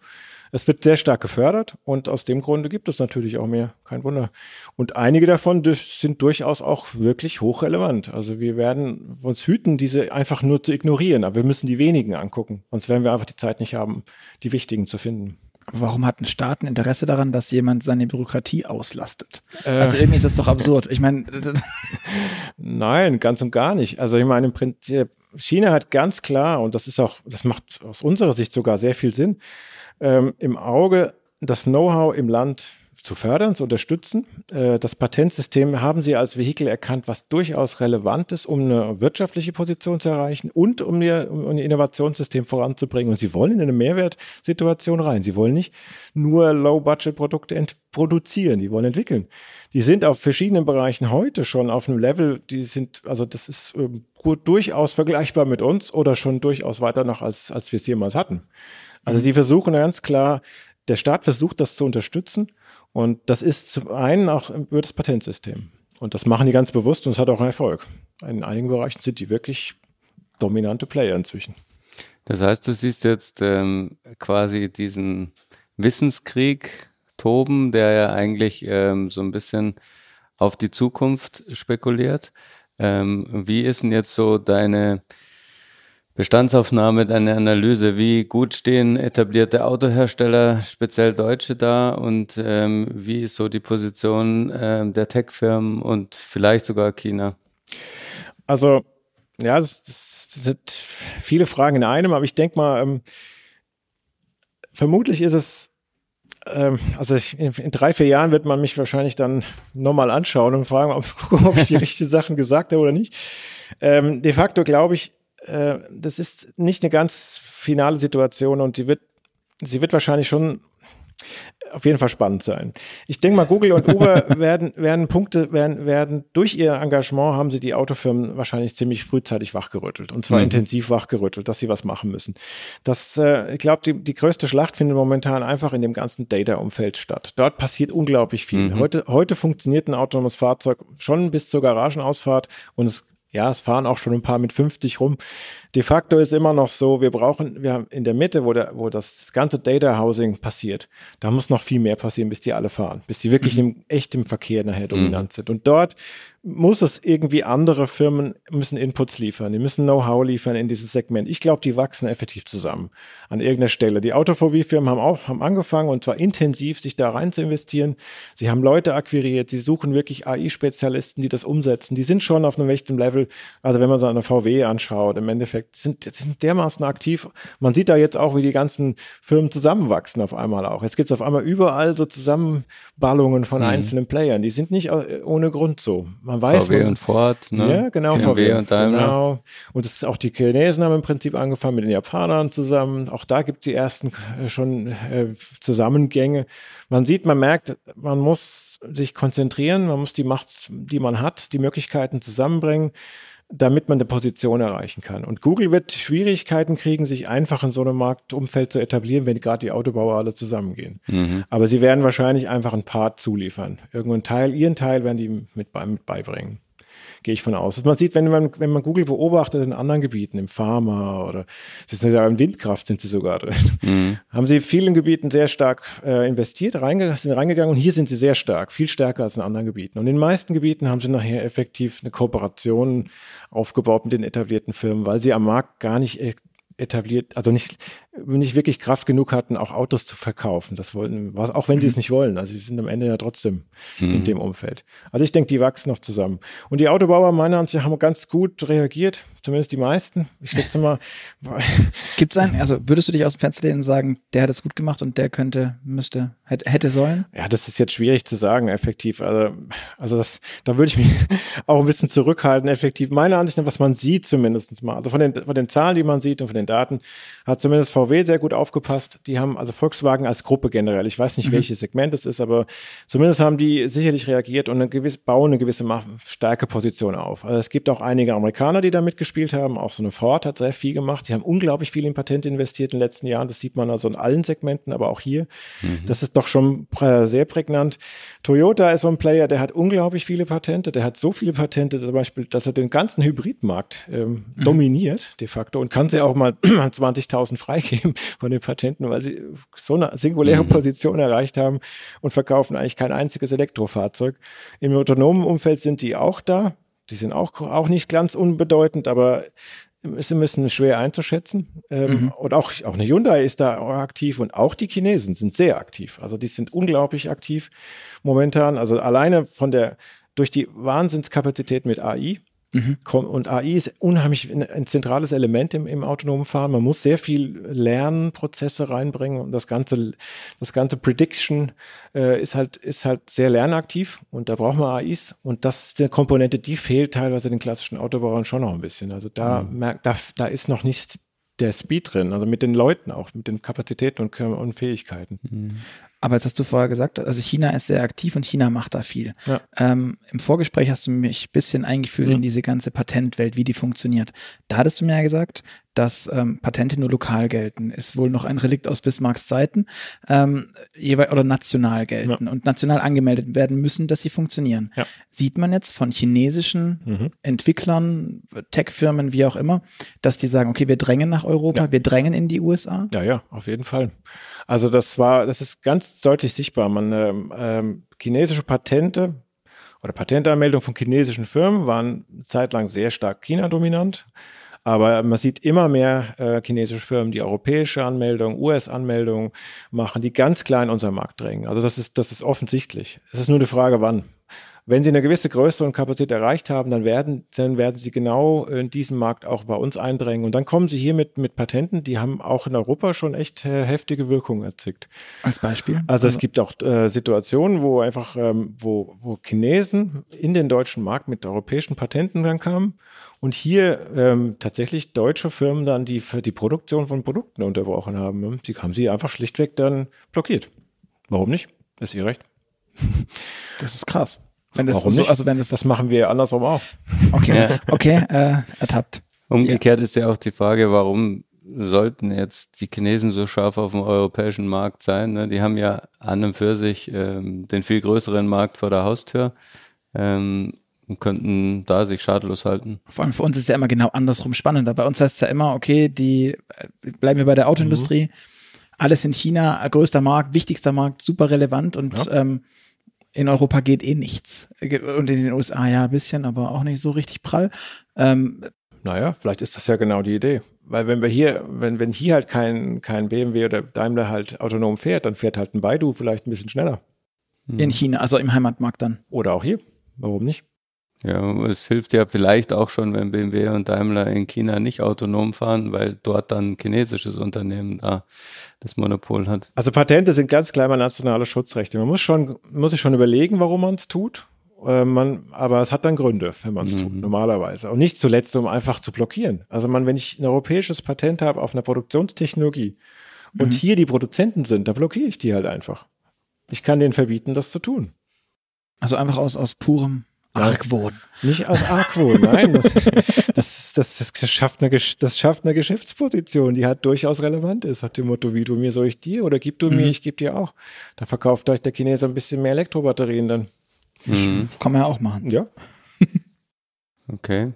Es wird sehr stark gefördert und aus dem Grunde gibt es natürlich auch mehr, kein Wunder. Und einige davon sind durchaus auch wirklich hochrelevant. Also wir werden uns hüten, diese einfach nur zu ignorieren, aber wir müssen die wenigen angucken, sonst werden wir einfach die Zeit nicht haben, die wichtigen zu finden. Warum hat ein Staat ein Interesse daran, dass jemand seine Bürokratie auslastet? Äh. Also irgendwie ist das doch absurd. Ich meine. Nein, ganz und gar nicht. Also ich meine, im Prinzip, China hat ganz klar, und das ist auch, das macht aus unserer Sicht sogar sehr viel Sinn, ähm, im Auge das Know-how im Land zu fördern, zu unterstützen. Äh, das Patentsystem haben sie als Vehikel erkannt, was durchaus relevant ist, um eine wirtschaftliche Position zu erreichen und um ihr, um Innovationssystem voranzubringen. Und sie wollen in eine Mehrwertsituation rein. Sie wollen nicht nur Low-Budget-Produkte produzieren, die wollen entwickeln. Die sind auf verschiedenen Bereichen heute schon auf einem Level, die sind, also das ist ähm, gut, durchaus vergleichbar mit uns oder schon durchaus weiter noch, als, als wir es jemals hatten. Also sie versuchen ganz klar, der Staat versucht das zu unterstützen und das ist zum einen auch über das Patentsystem. Und das machen die ganz bewusst und es hat auch einen Erfolg. In einigen Bereichen sind die wirklich dominante Player inzwischen. Das heißt, du siehst jetzt ähm, quasi diesen Wissenskrieg toben, der ja eigentlich ähm, so ein bisschen auf die Zukunft spekuliert. Ähm, wie ist denn jetzt so deine Bestandsaufnahme, deine Analyse, wie gut stehen etablierte Autohersteller, speziell Deutsche da und ähm, wie ist so die Position ähm, der Tech-Firmen und vielleicht sogar China? Also, ja, das, das, sind viele Fragen in einem, aber ich denke mal, ähm, vermutlich ist es, ähm, also ich, in, in, drei, vier Jahren wird man mich wahrscheinlich dann nochmal anschauen und fragen, ob, [LAUGHS] ob ich die richtigen Sachen gesagt habe oder nicht. Ähm, de facto glaube ich, äh, das ist nicht eine ganz finale Situation und sie wird, sie wird wahrscheinlich schon auf jeden Fall spannend sein. Ich denke mal, Google und Uber [LAUGHS] werden, werden Punkte, werden, werden durch ihr Engagement haben sie die Autofirmen wahrscheinlich ziemlich frühzeitig wachgerüttelt und zwar mhm. intensiv wachgerüttelt, dass sie was machen müssen. Das, äh, ich glaube, die, die größte Schlacht findet momentan einfach in dem ganzen Data-Umfeld statt. Dort passiert unglaublich viel. Mhm. Heute, heute funktioniert ein autonomes Fahrzeug schon bis zur Garagenausfahrt und es ja, es fahren auch schon ein paar mit 50 rum. De facto ist immer noch so, wir brauchen, wir haben in der Mitte, wo, der, wo das ganze Data Housing passiert, da muss noch viel mehr passieren, bis die alle fahren, bis die wirklich mhm. im, echt im Verkehr nachher dominant mhm. sind. Und dort muss es irgendwie andere Firmen müssen Inputs liefern, die müssen Know-how liefern in dieses Segment. Ich glaube, die wachsen effektiv zusammen an irgendeiner Stelle. Die Autophobie-Firmen haben auch haben angefangen und zwar intensiv sich da rein zu investieren. Sie haben Leute akquiriert, sie suchen wirklich AI-Spezialisten, die das umsetzen. Die sind schon auf einem echten Level. Also wenn man so eine VW anschaut, im Endeffekt sind, sind dermaßen aktiv. Man sieht da jetzt auch, wie die ganzen Firmen zusammenwachsen auf einmal auch. Jetzt gibt es auf einmal überall so Zusammenballungen von mhm. einzelnen Playern. Die sind nicht äh, ohne Grund so. Man weiß, VW und Ford, ne? Ja, genau, VW und Daimler. Genau. Und das ist auch die Chinesen haben im Prinzip angefangen mit den Japanern zusammen. Auch da gibt es die ersten äh, schon äh, Zusammengänge. Man sieht, man merkt, man muss sich konzentrieren, man muss die Macht, die man hat, die Möglichkeiten zusammenbringen damit man eine Position erreichen kann. Und Google wird Schwierigkeiten kriegen, sich einfach in so einem Marktumfeld zu etablieren, wenn gerade die Autobauer alle zusammengehen. Mhm. Aber sie werden wahrscheinlich einfach ein Part zuliefern. Irgendeinen Teil, ihren Teil werden die mit, mit beibringen gehe ich von aus. Also man sieht, wenn man, wenn man Google beobachtet in anderen Gebieten, im Pharma oder in Windkraft sind sie sogar drin, mhm. haben sie vielen Gebieten sehr stark äh, investiert, reinge sind reingegangen und hier sind sie sehr stark, viel stärker als in anderen Gebieten. Und in den meisten Gebieten haben sie nachher effektiv eine Kooperation aufgebaut mit den etablierten Firmen, weil sie am Markt gar nicht etabliert, also nicht, nicht wirklich Kraft genug hatten, auch Autos zu verkaufen. Das wollten, was, auch wenn mhm. sie es nicht wollen. Also sie sind am Ende ja trotzdem mhm. in dem Umfeld. Also ich denke, die wachsen noch zusammen. Und die Autobauer meiner Ansicht haben ganz gut reagiert, zumindest die meisten. Ich schätze mal. [LAUGHS] Gibt es einen, also würdest du dich aus dem Fenster lehnen und sagen, der hat es gut gemacht und der könnte, müsste, hätte, sollen? Ja, das ist jetzt schwierig zu sagen, effektiv. Also, also das, da würde ich mich [LAUGHS] auch ein bisschen zurückhalten, effektiv. Meiner Ansicht nach, was man sieht zumindest mal, also von den, von den Zahlen, die man sieht und von den Daten, hat zumindest VW sehr gut aufgepasst. Die haben also Volkswagen als Gruppe generell, ich weiß nicht, mhm. welches Segment es ist, aber zumindest haben die sicherlich reagiert und eine gewisse, bauen eine gewisse Stärkeposition auf. Also es gibt auch einige Amerikaner, die da mitgespielt haben. Auch so eine Ford hat sehr viel gemacht. Sie haben unglaublich viel in Patente investiert in den letzten Jahren. Das sieht man also in allen Segmenten, aber auch hier. Mhm. Das ist doch schon sehr prägnant. Toyota ist so ein Player, der hat unglaublich viele Patente. Der hat so viele Patente, zum Beispiel, dass er den ganzen Hybridmarkt ähm, mhm. dominiert, de facto, und kann sie auch mal [CLEARS THROAT] 20.000 freigeben von den Patenten, weil sie so eine singuläre mhm. Position erreicht haben und verkaufen eigentlich kein einziges Elektrofahrzeug. Im autonomen Umfeld sind die auch da. Die sind auch, auch nicht ganz unbedeutend, aber ist ein bisschen schwer einzuschätzen. Ähm, mhm. Und auch, auch eine Hyundai ist da aktiv und auch die Chinesen sind sehr aktiv. Also die sind unglaublich aktiv momentan. Also alleine von der, durch die Wahnsinnskapazität mit AI Mhm. Und AI ist unheimlich ein zentrales Element im, im, autonomen Fahren. Man muss sehr viel Lernprozesse reinbringen und das ganze, das ganze Prediction äh, ist halt, ist halt sehr lernaktiv und da brauchen wir AIs und das ist eine Komponente, die fehlt teilweise den klassischen Autobauern schon noch ein bisschen. Also da mhm. merkt, da, da ist noch nicht der Speed drin, also mit den Leuten auch, mit den Kapazitäten und, und Fähigkeiten. Mhm. Aber jetzt hast du vorher gesagt, also China ist sehr aktiv und China macht da viel. Ja. Ähm, Im Vorgespräch hast du mich ein bisschen eingeführt mhm. in diese ganze Patentwelt, wie die funktioniert. Da hattest du mir ja gesagt, dass ähm, Patente nur lokal gelten. Ist wohl noch ein Relikt aus Bismarcks Zeiten, ähm, jeweils oder national gelten ja. und national angemeldet werden müssen, dass sie funktionieren. Ja. Sieht man jetzt von chinesischen mhm. Entwicklern, Tech-Firmen, wie auch immer, dass die sagen, okay, wir drängen nach Europa, wir drängen in die USA? Ja, ja, auf jeden Fall. Also das war, das ist ganz deutlich sichtbar. Man ähm, ähm, chinesische Patente oder Patentanmeldungen von chinesischen Firmen waren zeitlang sehr stark China-dominant. Aber man sieht immer mehr äh, chinesische Firmen, die europäische Anmeldungen, US-Anmeldungen machen, die ganz klar in unseren Markt drängen. Also das ist, das ist offensichtlich. Es ist nur eine Frage, wann. Wenn sie eine gewisse Größe und Kapazität erreicht haben, dann werden, dann werden sie genau in diesen Markt auch bei uns eindrängen. Und dann kommen sie hier mit, mit Patenten, die haben auch in Europa schon echt äh, heftige Wirkungen erzielt. Als Beispiel? Also es gibt auch äh, Situationen, wo einfach, ähm, wo, wo Chinesen in den deutschen Markt mit europäischen Patenten dann kamen und hier ähm, tatsächlich deutsche Firmen dann die, die Produktion von Produkten unterbrochen haben. Die haben sie einfach schlichtweg dann blockiert. Warum nicht? Ist ihr recht. Das ist krass. Wenn das Warum so, nicht? also wenn das Das machen wir andersrum auch. okay, Ja. okay, äh, ertappt. Umgekehrt ist ja auch die Frage, warum sollten jetzt die Chinesen so scharf auf dem europäischen Markt sein? Ne? Die haben ja an und für sich ähm, den viel größeren Markt vor der Haustür ähm, und könnten da sich schadlos halten. Vor allem für uns ist es ja immer genau andersrum spannender. Bei uns heißt es ja immer, okay, die äh, bleiben wir bei der Autoindustrie. Alles in China, größter Markt, wichtigster Markt, super relevant und ähm, in Europa geht eh nichts. Und in den USA ja ein bisschen, aber auch nicht so richtig prall. Ähm, Naja, vielleicht ist das ja genau die Idee. Weil wenn wir hier, wenn, wenn hier halt kein, kein BMW oder Daimler halt autonom fährt, dann fährt halt ein Baidu vielleicht ein bisschen schneller. in China, also im Heimatmarkt dann. Oder auch hier. Warum nicht? Ja, es hilft ja vielleicht auch schon, wenn BMW und Daimler in China nicht autonom fahren, weil dort dann ein chinesisches Unternehmen da das Monopol hat. Also Patente sind ganz klar mal nationale Schutzrechte. Man muss schon, muss sich schon überlegen, warum man es tut. Äh, man, aber es hat dann Gründe, wenn man es tut, normalerweise. Und nicht zuletzt, um einfach zu blockieren. Also man, wenn ich ein europäisches Patent habe auf einer Produktionstechnologie und hier die Produzenten sind, da blockiere ich die halt einfach. Ich kann denen verbieten, das zu tun. Also einfach aus, aus purem Argwohn. Nicht aus Argwohn, nein. Das, [LAUGHS] das, das, das, schafft eine, das schafft eine Geschäftsposition, die halt durchaus relevant ist. Hat dem Motto, wie du mir, soll ich dir oder gib du mir, ich geb dir auch. Da verkauft euch der Chinese ein bisschen mehr Elektrobatterien dann. Mhm. Kann man ja auch machen. Ja. [LAUGHS] Okay.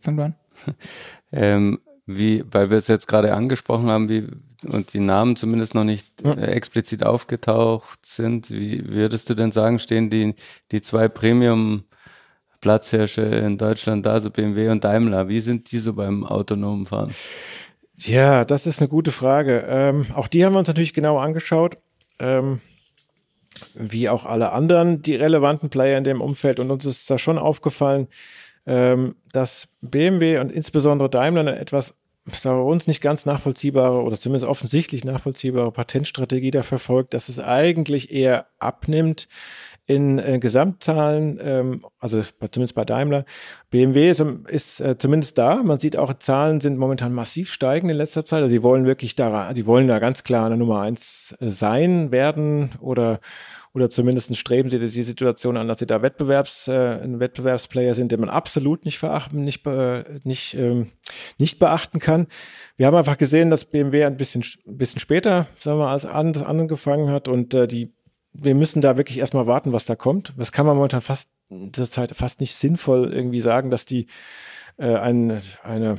Fang du an. [LAUGHS] Ähm, wie, weil wir es jetzt gerade angesprochen haben, wie und die Namen zumindest noch nicht äh, explizit aufgetaucht sind, wie würdest du denn sagen, stehen die, die zwei Premium Platzhirsche in Deutschland da, so BMW und Daimler, wie sind die so beim autonomen Fahren? Ja, das ist eine gute Frage. Ähm, auch die haben wir uns natürlich genau angeschaut. Ähm, wie auch alle anderen, die relevanten Player in dem Umfeld. Und uns ist da schon aufgefallen, ähm, dass BMW und insbesondere Daimler eine etwas bei uns nicht ganz nachvollziehbare oder zumindest offensichtlich nachvollziehbare Patentstrategie da verfolgt, dass es eigentlich eher abnimmt in äh, Gesamtzahlen, ähm, also bei, zumindest bei Daimler. BMW ist, ist äh, zumindest da. Man sieht auch, Zahlen sind momentan massiv steigend in letzter Zeit. Also sie wollen wirklich da, die wollen da ganz klar eine Nummer eins äh, sein, werden oder oder zumindest streben sie die Situation an, dass sie da Wettbewerbs, äh, ein Wettbewerbsplayer sind, den man absolut nicht verachten, nicht, äh, nicht, ähm, nicht beachten kann. Wir haben einfach gesehen, dass BMW ein bisschen, ein bisschen später, sagen wir mal, als an, angefangen hat und äh, die, wir müssen da wirklich erstmal warten, was da kommt. Das kann man momentan fast zurzeit fast nicht sinnvoll irgendwie sagen, dass die äh, ein, eine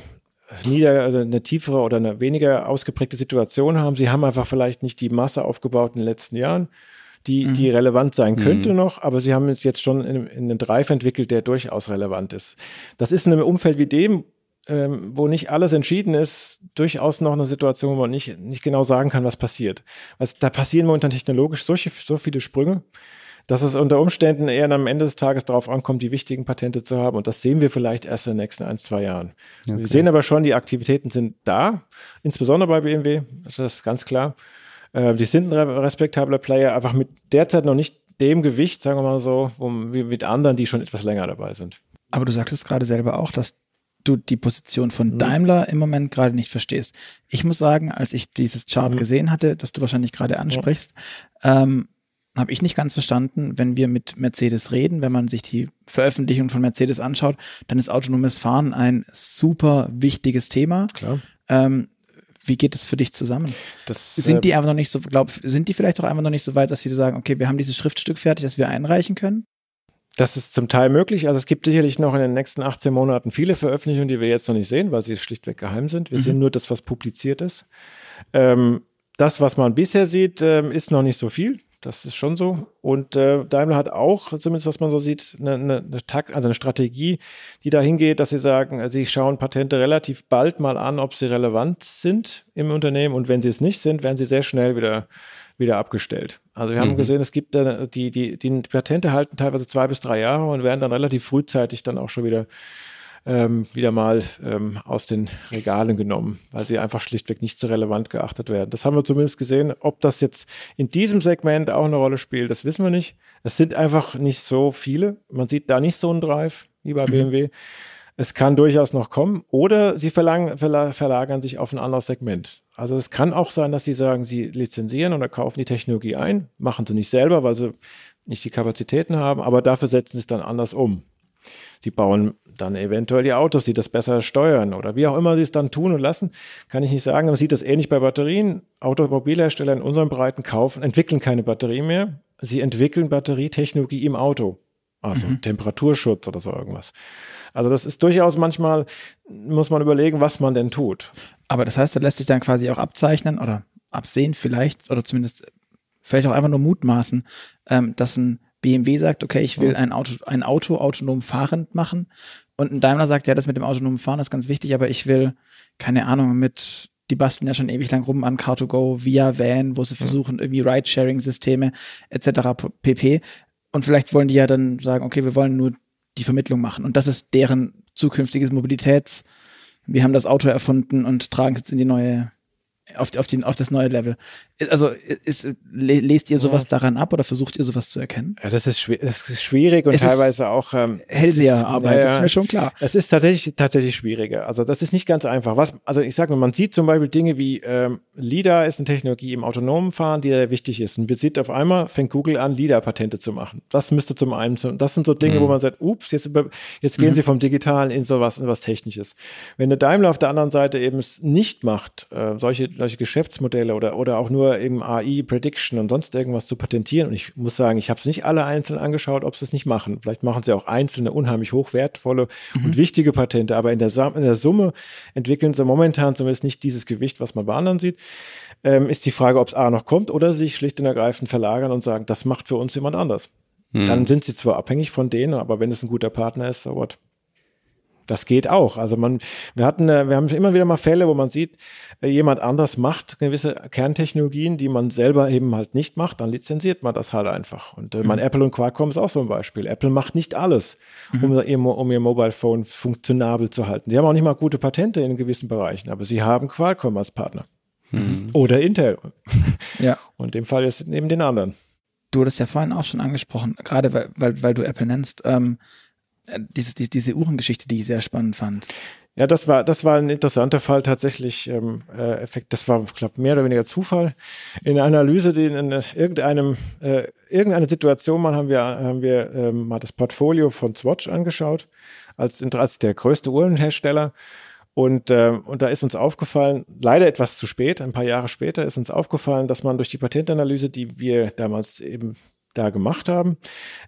nieder, eine tiefere oder eine weniger ausgeprägte Situation haben. Sie haben einfach vielleicht nicht die Masse aufgebaut in den letzten Jahren die, die relevant sein könnte Mhm. noch, aber sie haben jetzt, jetzt schon in, in einen Drive entwickelt, der durchaus relevant ist. Das ist in einem Umfeld wie dem, ähm, wo nicht alles entschieden ist, durchaus noch eine Situation, wo man nicht, nicht genau sagen kann, was passiert. Also da passieren momentan technologisch solche, so viele Sprünge, dass es unter Umständen eher am Ende des Tages darauf ankommt, die wichtigen Patente zu haben. Und das sehen wir vielleicht erst in den nächsten ein, zwei Jahren. Wir sehen aber schon, die Aktivitäten sind da, insbesondere bei BMW, das ist ganz klar. Äh, die sind ein re- respektabler Player, einfach mit derzeit noch nicht dem Gewicht, sagen wir mal so, wie mit anderen, die schon etwas länger dabei sind. Aber du sagtest gerade selber auch, dass du die Position Mhm. von Daimler im Moment gerade nicht verstehst. Ich muss sagen, als ich dieses Mhm. Chart gesehen hatte, das du wahrscheinlich gerade ansprichst, ähm, habe ich nicht ganz verstanden, wenn wir mit Mercedes reden, wenn man sich die Veröffentlichung von Mercedes anschaut, dann ist autonomes Fahren ein super wichtiges Thema. Klar. Ähm, wie geht es für dich zusammen? Das, Sind die einfach noch nicht so, glaub, sind die vielleicht auch einfach noch nicht so weit, dass sie sagen, okay, wir haben dieses Schriftstück fertig, das wir einreichen können? Das ist zum Teil möglich. Also es gibt sicherlich noch in den nächsten 18 Monaten viele Veröffentlichungen, die wir jetzt noch nicht sehen, weil sie schlichtweg geheim sind. Wir sehen nur das, was publiziert ist. Ähm, das, was man bisher sieht, ähm, ist noch nicht so viel. Das ist schon so. Und äh, Daimler hat auch, zumindest was man so sieht, eine, eine, eine, Takt, also eine Strategie, die dahin geht, dass sie sagen, äh, sie schauen Patente relativ bald mal an, ob sie relevant sind im Unternehmen. Und wenn sie es nicht sind, werden sie sehr schnell wieder wieder abgestellt. Also wir haben gesehen, es gibt äh, die, die, die Patente halten teilweise zwei bis drei Jahre und werden dann relativ frühzeitig dann auch schon wieder ähm, wieder mal ähm, aus den Regalen genommen, weil sie einfach schlichtweg nicht so relevant geachtet werden. Das haben wir zumindest gesehen. Ob das jetzt in diesem Segment auch eine Rolle spielt, das wissen wir nicht. Es sind einfach nicht so viele. Man sieht da nicht so einen Drive wie bei BMW. Es kann durchaus noch kommen oder sie verlangen, verlagern sich auf ein anderes Segment. Also es kann auch sein, dass sie sagen, sie lizenzieren oder kaufen die Technologie ein, machen sie nicht selber, weil sie nicht die Kapazitäten haben, aber dafür setzen sie es dann anders um. Sie bauen dann eventuell die Autos, die das besser steuern oder wie auch immer sie es dann tun und lassen, kann ich nicht sagen. Man sieht das ähnlich bei Batterien. Automobilhersteller in unseren Breiten kaufen, entwickeln keine Batterie mehr. Sie entwickeln Batterietechnologie im Auto. Also mhm. Temperaturschutz oder so irgendwas. Also das ist durchaus manchmal, muss man überlegen, was man denn tut. Aber das heißt, da lässt sich dann quasi auch abzeichnen oder absehen vielleicht oder zumindest vielleicht auch einfach nur mutmaßen, ähm, dass ein BMW sagt, okay, ich will ein Auto, ein Auto autonom fahrend machen. Und ein Daimler sagt, ja, das mit dem autonomen Fahren ist ganz wichtig, aber ich will, keine Ahnung, mit, die basteln ja schon ewig lang rum an Car2Go, via Van, wo sie versuchen, irgendwie Ride-Sharing-Systeme etc. pp. Und vielleicht wollen die ja dann sagen, okay, wir wollen nur die Vermittlung machen. Und das ist deren zukünftiges Mobilitäts. Wir haben das Auto erfunden und tragen es jetzt in die neue auf, auf, den, auf das neue Level. Also ist, lest ihr sowas ja. daran ab oder versucht ihr sowas zu erkennen? Ja, das ist, das ist schwierig und es teilweise auch ähm, Hellseherarbeit, ja, das ist mir schon klar. Es ist tatsächlich tatsächlich schwieriger. Also das ist nicht ganz einfach. Was, also ich sage mal, man sieht zum Beispiel Dinge wie ähm, LIDAR ist eine Technologie im autonomen Fahren, die sehr wichtig ist. Und wir sieht auf einmal fängt Google an, LIDAR-Patente zu machen. Das müsste zum einen, das sind so Dinge, mhm. wo man sagt, ups, jetzt, über, jetzt gehen mhm. sie vom Digitalen in sowas, in was Technisches. Wenn der Daimler auf der anderen Seite eben es nicht macht, äh, solche, solche Geschäftsmodelle oder, oder auch nur eben AI, Prediction und sonst irgendwas zu patentieren. Und ich muss sagen, ich habe es nicht alle einzeln angeschaut, ob sie es nicht machen. Vielleicht machen sie auch einzelne unheimlich hochwertvolle mhm. und wichtige Patente, aber in der, in der Summe entwickeln sie momentan zumindest nicht dieses Gewicht, was man bei anderen sieht. Ähm, ist die Frage, ob es A noch kommt oder sich schlicht und ergreifend verlagern und sagen, das macht für uns jemand anders. Mhm. Dann sind sie zwar abhängig von denen, aber wenn es ein guter Partner ist, so what? Das geht auch. Also man, wir hatten, äh, wir haben immer wieder mal Fälle, wo man sieht, äh, jemand anders macht gewisse Kerntechnologien, die man selber eben halt nicht macht, dann lizenziert man das halt einfach. Und äh, mhm. mein Apple und Qualcomm ist auch so ein Beispiel. Apple macht nicht alles, mhm. um, ihr, um ihr Mobile Phone funktionabel zu halten. Die haben auch nicht mal gute Patente in gewissen Bereichen, aber sie haben Qualcomm als Partner. Mhm. Oder Intel. Ja. [LAUGHS] Und dem Fall ist neben den anderen. Du hattest ja vorhin auch schon angesprochen, gerade weil, weil, weil du Apple nennst, ähm, äh, diese, diese, diese Uhrengeschichte, die ich sehr spannend fand. Ja, das war, das war ein interessanter Fall tatsächlich. Ähm, äh, Effekt, das war, ich glaube, mehr oder weniger Zufall. In der Analyse, die in irgendeinem, äh, irgendeine Situation mal haben wir, haben wir ähm, mal das Portfolio von Swatch angeschaut, als, als der größte Uhrenhersteller. Und, äh, und da ist uns aufgefallen, leider etwas zu spät, ein paar Jahre später ist uns aufgefallen, dass man durch die Patentanalyse, die wir damals eben da gemacht haben,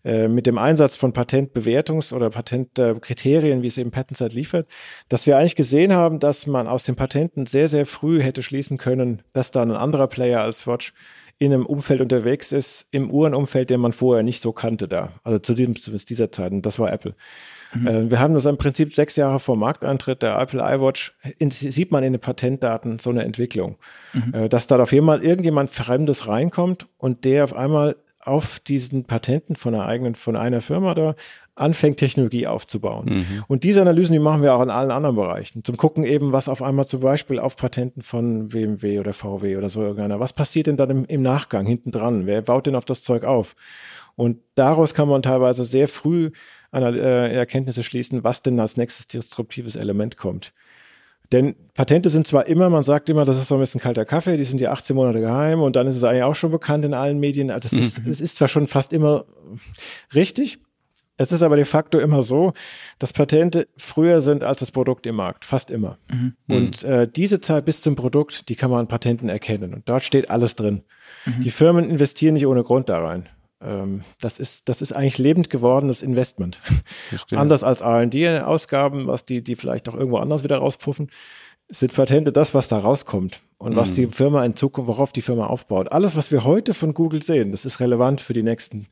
äh, mit dem Einsatz von Patentbewertungs- oder Patentkriterien, wie es eben PatentSite liefert, dass wir eigentlich gesehen haben, dass man aus den Patenten sehr, sehr früh hätte schließen können, dass da ein anderer Player als Swatch in einem Umfeld unterwegs ist, im Uhrenumfeld, den man vorher nicht so kannte da. Also zu, diesem, zu dieser Zeit. Und das war Apple. Mhm. Äh, wir haben das im Prinzip sechs Jahre vor Markteintritt der Apple iWatch, in, sieht man in den Patentdaten so eine Entwicklung. Mhm. Äh, dass da auf einmal irgendjemand Fremdes reinkommt und der auf einmal auf diesen Patenten von einer eigenen, von einer Firma da anfängt, Technologie aufzubauen. Mhm. Und diese Analysen, die machen wir auch in allen anderen Bereichen. Zum Gucken eben, was auf einmal zum Beispiel auf Patenten von BMW oder VW oder so irgendeiner, was passiert denn dann im, im Nachgang, hinten dran? Wer baut denn auf das Zeug auf? Und daraus kann man teilweise sehr früh äh, Erkenntnisse schließen, was denn als nächstes disruptives Element kommt. Denn Patente sind zwar immer, man sagt immer, das ist so ein bisschen kalter Kaffee, die sind ja 18 Monate geheim und dann ist es eigentlich auch schon bekannt in allen Medien. Also das mhm. ist, es ist zwar schon fast immer richtig, es ist aber de facto immer so, dass Patente früher sind als das Produkt im Markt, fast immer. Mhm. Und äh, diese Zeit bis zum Produkt, die kann man an Patenten erkennen und dort steht alles drin. Mhm. Die Firmen investieren nicht ohne Grund da rein. Ähm, das ist, das ist eigentlich lebend gewordenes Investment. Anders als R&D-Ausgaben, was die, die vielleicht auch irgendwo anders wieder rauspuffen, sind Patente das, was da rauskommt und mhm. was die Firma in Zukunft, worauf die Firma aufbaut. Alles, was wir heute von Google sehen, das ist relevant für die nächsten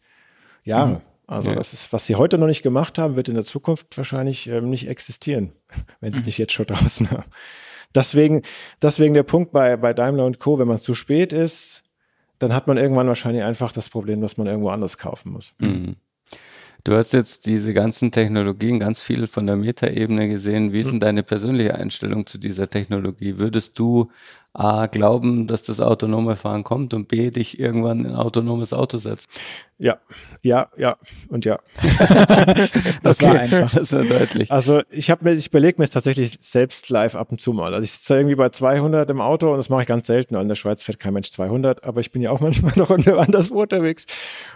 Jahre. Mhm. Also ja. das ist, was sie heute noch nicht gemacht haben, wird in der Zukunft wahrscheinlich ähm, nicht existieren, [LAUGHS] wenn sie es nicht jetzt schon draußen [LAUGHS] haben. Deswegen, deswegen der Punkt bei, bei Daimler und Co., wenn man zu spät ist, dann hat man irgendwann wahrscheinlich einfach das Problem, dass man irgendwo anders kaufen muss. Mhm. Du hast jetzt diese ganzen Technologien ganz viel von der Metaebene gesehen. Wie ist denn mhm. deine persönliche Einstellung zu dieser Technologie? Würdest du A, glauben, dass das autonome Fahren kommt und B, dich irgendwann in ein autonomes Auto setzt. Ja, ja, ja und ja. [LAUGHS] das okay. war einfach. Das war deutlich. Also ich habe mir, ich überlege mir tatsächlich selbst live ab und zu mal. Also ich sitze irgendwie bei 200 im Auto und das mache ich ganz selten. In der Schweiz fährt kein Mensch 200, aber ich bin ja auch [LAUGHS] manchmal noch anderswo unterwegs.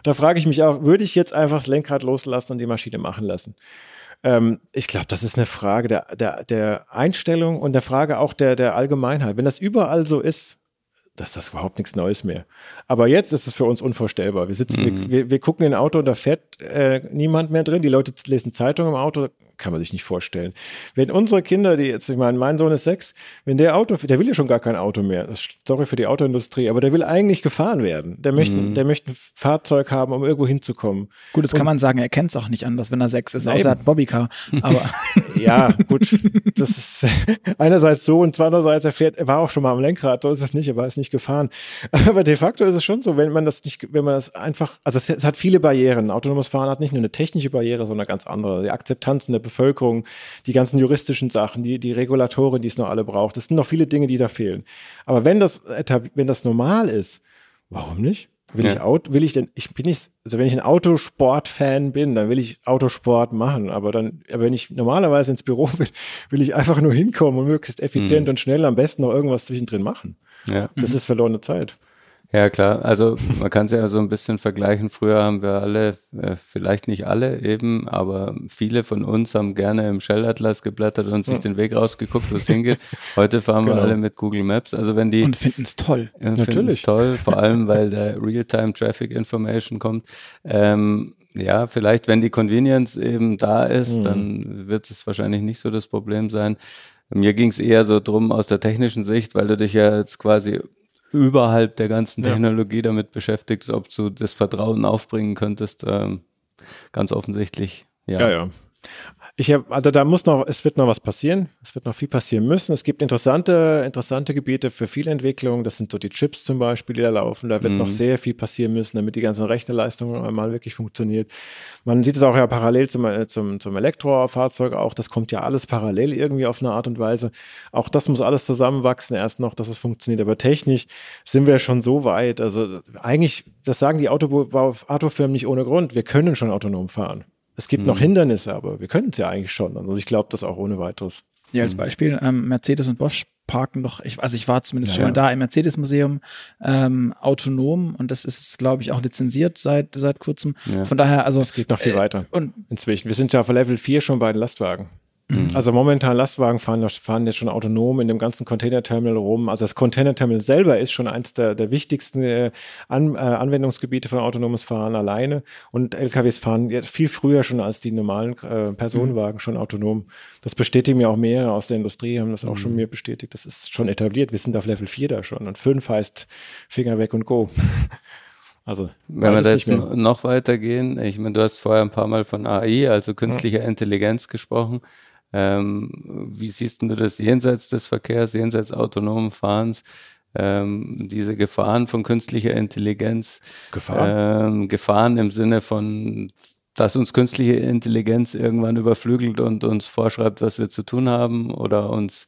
Da frage ich mich auch, würde ich jetzt einfach das Lenkrad loslassen und die Maschine machen lassen? Ähm, ich glaube, das ist eine Frage der, der, der Einstellung und der Frage auch der, der Allgemeinheit. Wenn das überall so ist, das ist das überhaupt nichts Neues mehr. Aber jetzt ist es für uns unvorstellbar. Wir sitzen, mhm. wir, wir, gucken in ein Auto und da fährt äh, niemand mehr drin. Die Leute lesen Zeitungen im Auto, kann man sich nicht vorstellen. Wenn unsere Kinder, die jetzt, ich meine, mein Sohn ist sechs, wenn der Auto, der will ja schon gar kein Auto mehr. Sorry für die Autoindustrie, aber der will eigentlich gefahren werden. Der möchte, mhm. der möchte ein Fahrzeug haben, um irgendwo hinzukommen. Gut, das Und, kann man sagen, er kennt es auch nicht anders, wenn er sechs ist, außer er hat Bobbycar. Aber [LAUGHS] ja, gut, das ist [LAUGHS] einerseits so und andererseits er fährt, er war auch schon mal am Lenkrad, so ist es nicht, er war es nicht gefahren. Aber de facto ist es schon so, wenn man das nicht, wenn man das einfach, also es, es hat viele Barrieren. Autonomes Fahren hat nicht nur eine technische Barriere, sondern ganz andere. Die Akzeptanz in der Bevölkerung, die ganzen juristischen Sachen, die, die Regulatoren, die es noch alle braucht. Das sind noch viele Dinge, die da fehlen. Aber wenn das, wenn das normal ist, warum nicht? Will ja. ich Auto, will ich denn, ich bin nicht, also wenn ich ein Autosport-Fan bin, dann will ich Autosport machen. Aber dann, wenn ich normalerweise ins Büro will, [LAUGHS] will ich einfach nur hinkommen und möglichst effizient mhm. und schnell am besten noch irgendwas zwischendrin machen. Ja. Das mhm. ist verlorene Zeit. Ja, klar. Also man kann es ja so ein bisschen vergleichen. Früher haben wir alle, äh, vielleicht nicht alle eben, aber viele von uns haben gerne im Shell-Atlas geblättert und sich ja. den Weg rausgeguckt, wo es hingeht. [LAUGHS] Heute fahren genau. wir alle mit Google Maps. Also wenn die und finden es toll. Äh, Natürlich toll, vor [LAUGHS] allem weil der Real-Time Traffic Information kommt. Ähm, ja, vielleicht wenn die Convenience eben da ist, mhm. dann wird es wahrscheinlich nicht so das Problem sein. Mir ging es eher so drum aus der technischen Sicht, weil du dich ja jetzt quasi überhalb der ganzen Technologie ja. damit beschäftigst, ob du das Vertrauen aufbringen könntest. Ähm, ganz offensichtlich, ja. Ja, ja. Ich hab, also da muss noch, es wird noch was passieren. Es wird noch viel passieren müssen. Es gibt interessante, interessante Gebiete für viel Entwicklung. Das sind so die Chips zum Beispiel, die da laufen. Da wird mhm. noch sehr viel passieren müssen, damit die ganze Rechnerleistung mal wirklich funktioniert. Man sieht es auch ja parallel zum, äh, zum, zum Elektrofahrzeug auch. Das kommt ja alles parallel irgendwie auf eine Art und Weise. Auch das muss alles zusammenwachsen erst noch, dass es funktioniert. Aber technisch sind wir schon so weit. Also eigentlich, das sagen die Auto, Autofirmen nicht ohne Grund. Wir können schon autonom fahren. Es gibt mhm. noch Hindernisse, aber wir können es ja eigentlich schon. Also ich glaube das auch ohne weiteres. Ja, als mhm. Beispiel, ähm, Mercedes und Bosch parken doch, ich, also ich war zumindest ja, schon mal da im Mercedes-Museum ähm, autonom und das ist, glaube ich, auch lizenziert seit, seit kurzem. Ja. Von daher, also. Es geht noch viel äh, weiter. Und inzwischen. Wir sind ja auf Level 4 schon bei den Lastwagen. Mhm. Also momentan Lastwagen fahren, fahren jetzt schon autonom in dem ganzen Containerterminal rum. Also das Containerterminal selber ist schon eins der, der wichtigsten äh, An, äh, Anwendungsgebiete von autonomes Fahren alleine. Und LKWs fahren jetzt viel früher schon als die normalen äh, Personenwagen mhm. schon autonom. Das bestätigen mir auch mehrere aus der Industrie, haben das auch mhm. schon mir bestätigt. Das ist schon etabliert. Wir sind auf Level 4 da schon. Und 5 heißt Finger weg und go. [LAUGHS] Also, wenn wir da jetzt noch weitergehen, ich meine, du hast vorher ein paar Mal von AI, also künstlicher ja. Intelligenz gesprochen. Ähm, wie siehst du das jenseits des Verkehrs, jenseits autonomen Fahrens? Ähm, diese Gefahren von künstlicher Intelligenz, Gefahren? Ähm, Gefahren im Sinne von, dass uns künstliche Intelligenz irgendwann überflügelt und uns vorschreibt, was wir zu tun haben oder uns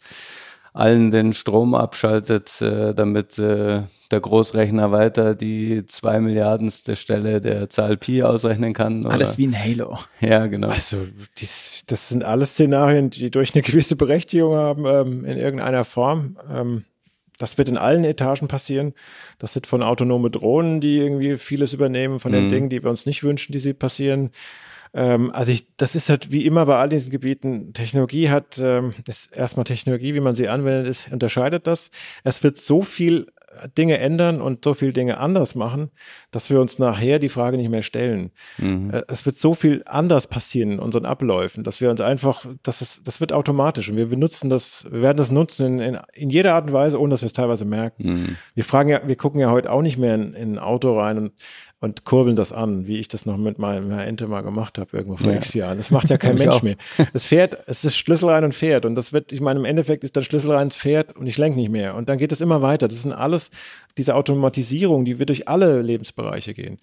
allen den Strom abschaltet, äh, damit äh, der Großrechner weiter die zwei Milliardenste Stelle der Zahl Pi ausrechnen kann. Oder? Alles wie ein Halo. Ja, genau. Also dies, das sind alles Szenarien, die durch eine gewisse Berechtigung haben ähm, in irgendeiner Form. Ähm, das wird in allen Etagen passieren. Das sind von autonome Drohnen, die irgendwie vieles übernehmen, von den mhm. Dingen, die wir uns nicht wünschen, die sie passieren. Ähm, also ich, das ist halt wie immer bei all diesen Gebieten. Technologie hat, ähm, ist erstmal Technologie, wie man sie anwendet, ist, unterscheidet das. Es wird so viel Dinge ändern und so viele Dinge anders machen, dass wir uns nachher die Frage nicht mehr stellen. Mhm. Äh, es wird so viel anders passieren in unseren Abläufen, dass wir uns einfach, das ist, das wird automatisch und wir benutzen das, wir werden das nutzen in, in, in jeder Art und Weise, ohne dass wir es teilweise merken. Mhm. Wir fragen ja, wir gucken ja heute auch nicht mehr in, in ein Auto rein und und kurbeln das an, wie ich das noch mit meinem Ente mal gemacht habe, irgendwo vor ja. x Jahren. Das macht ja kein [LAUGHS] Mensch mehr. Es fährt, es ist Schlüssel rein und fährt. Und das wird, ich meine, im Endeffekt ist der Schlüssel rein, fährt und ich lenke nicht mehr. Und dann geht es immer weiter. Das sind alles, diese Automatisierung, die wird durch alle Lebensbereiche gehen.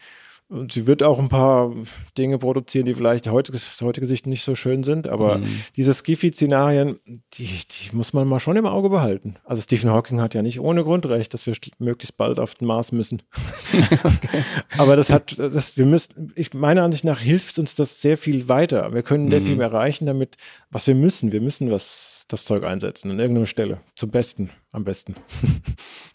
Und sie wird auch ein paar Dinge produzieren, die vielleicht heute, aus heutiger Sicht nicht so schön sind. Aber mhm. diese Skiffy-Szenarien, die, die muss man mal schon im Auge behalten. Also Stephen Hawking hat ja nicht ohne Grund recht, dass wir möglichst bald auf den Mars müssen. [LAUGHS] okay. Aber das hat, das, wir müssen, ich meiner Ansicht nach hilft uns das sehr viel weiter. Wir können mhm. sehr viel erreichen damit, was wir müssen. Wir müssen was, das Zeug einsetzen an irgendeiner Stelle. Zum Besten, am besten. [LAUGHS]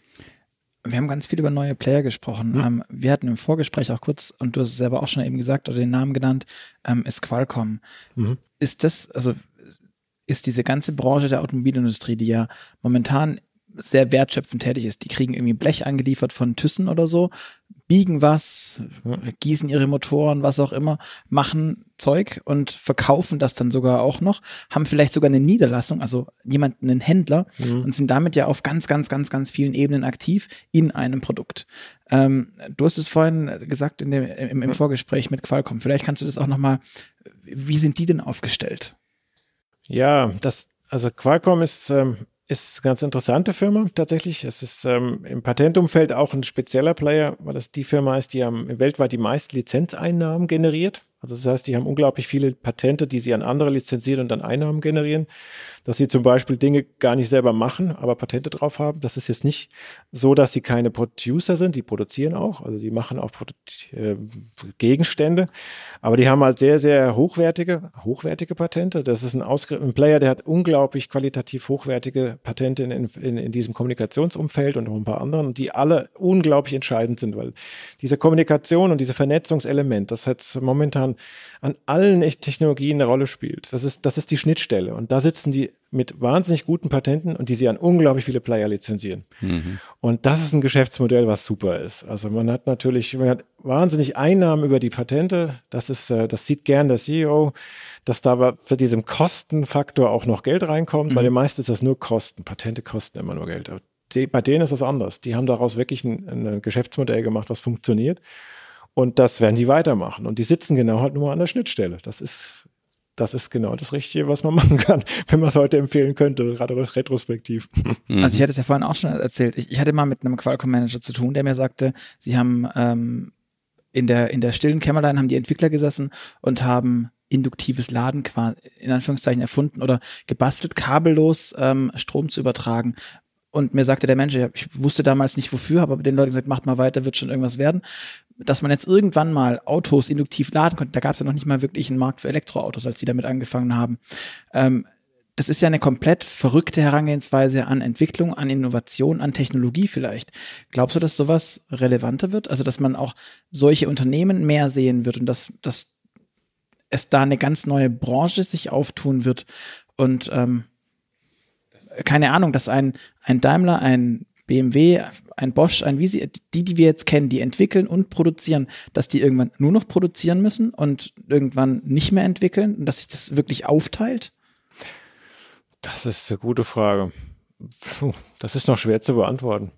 wir haben ganz viel über neue Player gesprochen. Mhm. Ähm, wir hatten im Vorgespräch auch kurz, und du hast es selber auch schon eben gesagt oder den Namen genannt, ähm, ist Qualcomm. Mhm. Ist das, also ist diese ganze Branche der Automobilindustrie, die ja momentan sehr wertschöpfend tätig ist, die kriegen irgendwie Blech angeliefert von Thyssen oder so, biegen was, gießen ihre Motoren, was auch immer, machen Zeug und verkaufen das dann sogar auch noch, haben vielleicht sogar eine Niederlassung, also jemanden, einen Händler mhm. und sind damit ja auf ganz, ganz, ganz, ganz vielen Ebenen aktiv in einem Produkt. Ähm, du hast es vorhin gesagt in dem, im, im Vorgespräch mit Qualcomm. Vielleicht kannst du das auch nochmal, wie sind die denn aufgestellt? Ja, das, also Qualcomm ist ähm, ist eine ganz interessante Firma tatsächlich. Es ist ähm, im Patentumfeld auch ein spezieller Player, weil es die Firma ist, die am, weltweit die meisten Lizenzeinnahmen generiert. Also das heißt, die haben unglaublich viele Patente, die sie an andere lizenzieren und dann Einnahmen generieren. Dass sie zum Beispiel Dinge gar nicht selber machen, aber Patente drauf haben. Das ist jetzt nicht so, dass sie keine Producer sind. Die produzieren auch, also die machen auch äh, Gegenstände. Aber die haben halt sehr, sehr hochwertige, hochwertige Patente. Das ist ein, ein Player, der hat unglaublich qualitativ hochwertige Patente in, in, in diesem Kommunikationsumfeld und noch ein paar anderen, die alle unglaublich entscheidend sind, weil diese Kommunikation und diese Vernetzungselement, das hat momentan an, an allen Technologien eine Rolle spielt. Das ist, das ist die Schnittstelle. Und da sitzen die mit wahnsinnig guten Patenten und die sie an unglaublich viele Player lizenzieren. Mhm. Und das ist ein Geschäftsmodell, was super ist. Also man hat natürlich, man hat wahnsinnig Einnahmen über die Patente. Das ist, äh, das sieht gern der CEO, dass da für diesen Kostenfaktor auch noch Geld reinkommt. Mhm. Bei den meisten ist das nur Kosten. Patente kosten immer nur Geld. bei denen ist das anders. Die haben daraus wirklich ein, ein Geschäftsmodell gemacht, was funktioniert. Und das werden die weitermachen. Und die sitzen genau halt nur an der Schnittstelle. Das ist, das ist genau das Richtige, was man [LAUGHS] machen kann, wenn man es heute empfehlen könnte, gerade retrospektiv. Mhm. Also ich hatte es ja vorhin auch schon erzählt. Ich, ich hatte mal mit einem Qualcomm-Manager zu tun, der mir sagte, sie haben ähm, in der in der stillen Kämmerlein haben die Entwickler gesessen und haben induktives Laden quasi in Anführungszeichen erfunden oder gebastelt, kabellos ähm, Strom zu übertragen. Und mir sagte der Mensch, ich wusste damals nicht wofür, habe aber den Leuten gesagt, macht mal weiter, wird schon irgendwas werden dass man jetzt irgendwann mal Autos induktiv laden konnte, da gab es ja noch nicht mal wirklich einen Markt für Elektroautos, als sie damit angefangen haben. Ähm, das ist ja eine komplett verrückte Herangehensweise an Entwicklung, an Innovation, an Technologie vielleicht. Glaubst du, dass sowas relevanter wird? Also, dass man auch solche Unternehmen mehr sehen wird und dass, dass es da eine ganz neue Branche sich auftun wird und ähm, keine Ahnung, dass ein, ein Daimler, ein BMW, ein Bosch, ein Visi, die, die wir jetzt kennen, die entwickeln und produzieren, dass die irgendwann nur noch produzieren müssen und irgendwann nicht mehr entwickeln und dass sich das wirklich aufteilt? Das ist eine gute Frage. Puh, das ist noch schwer zu beantworten,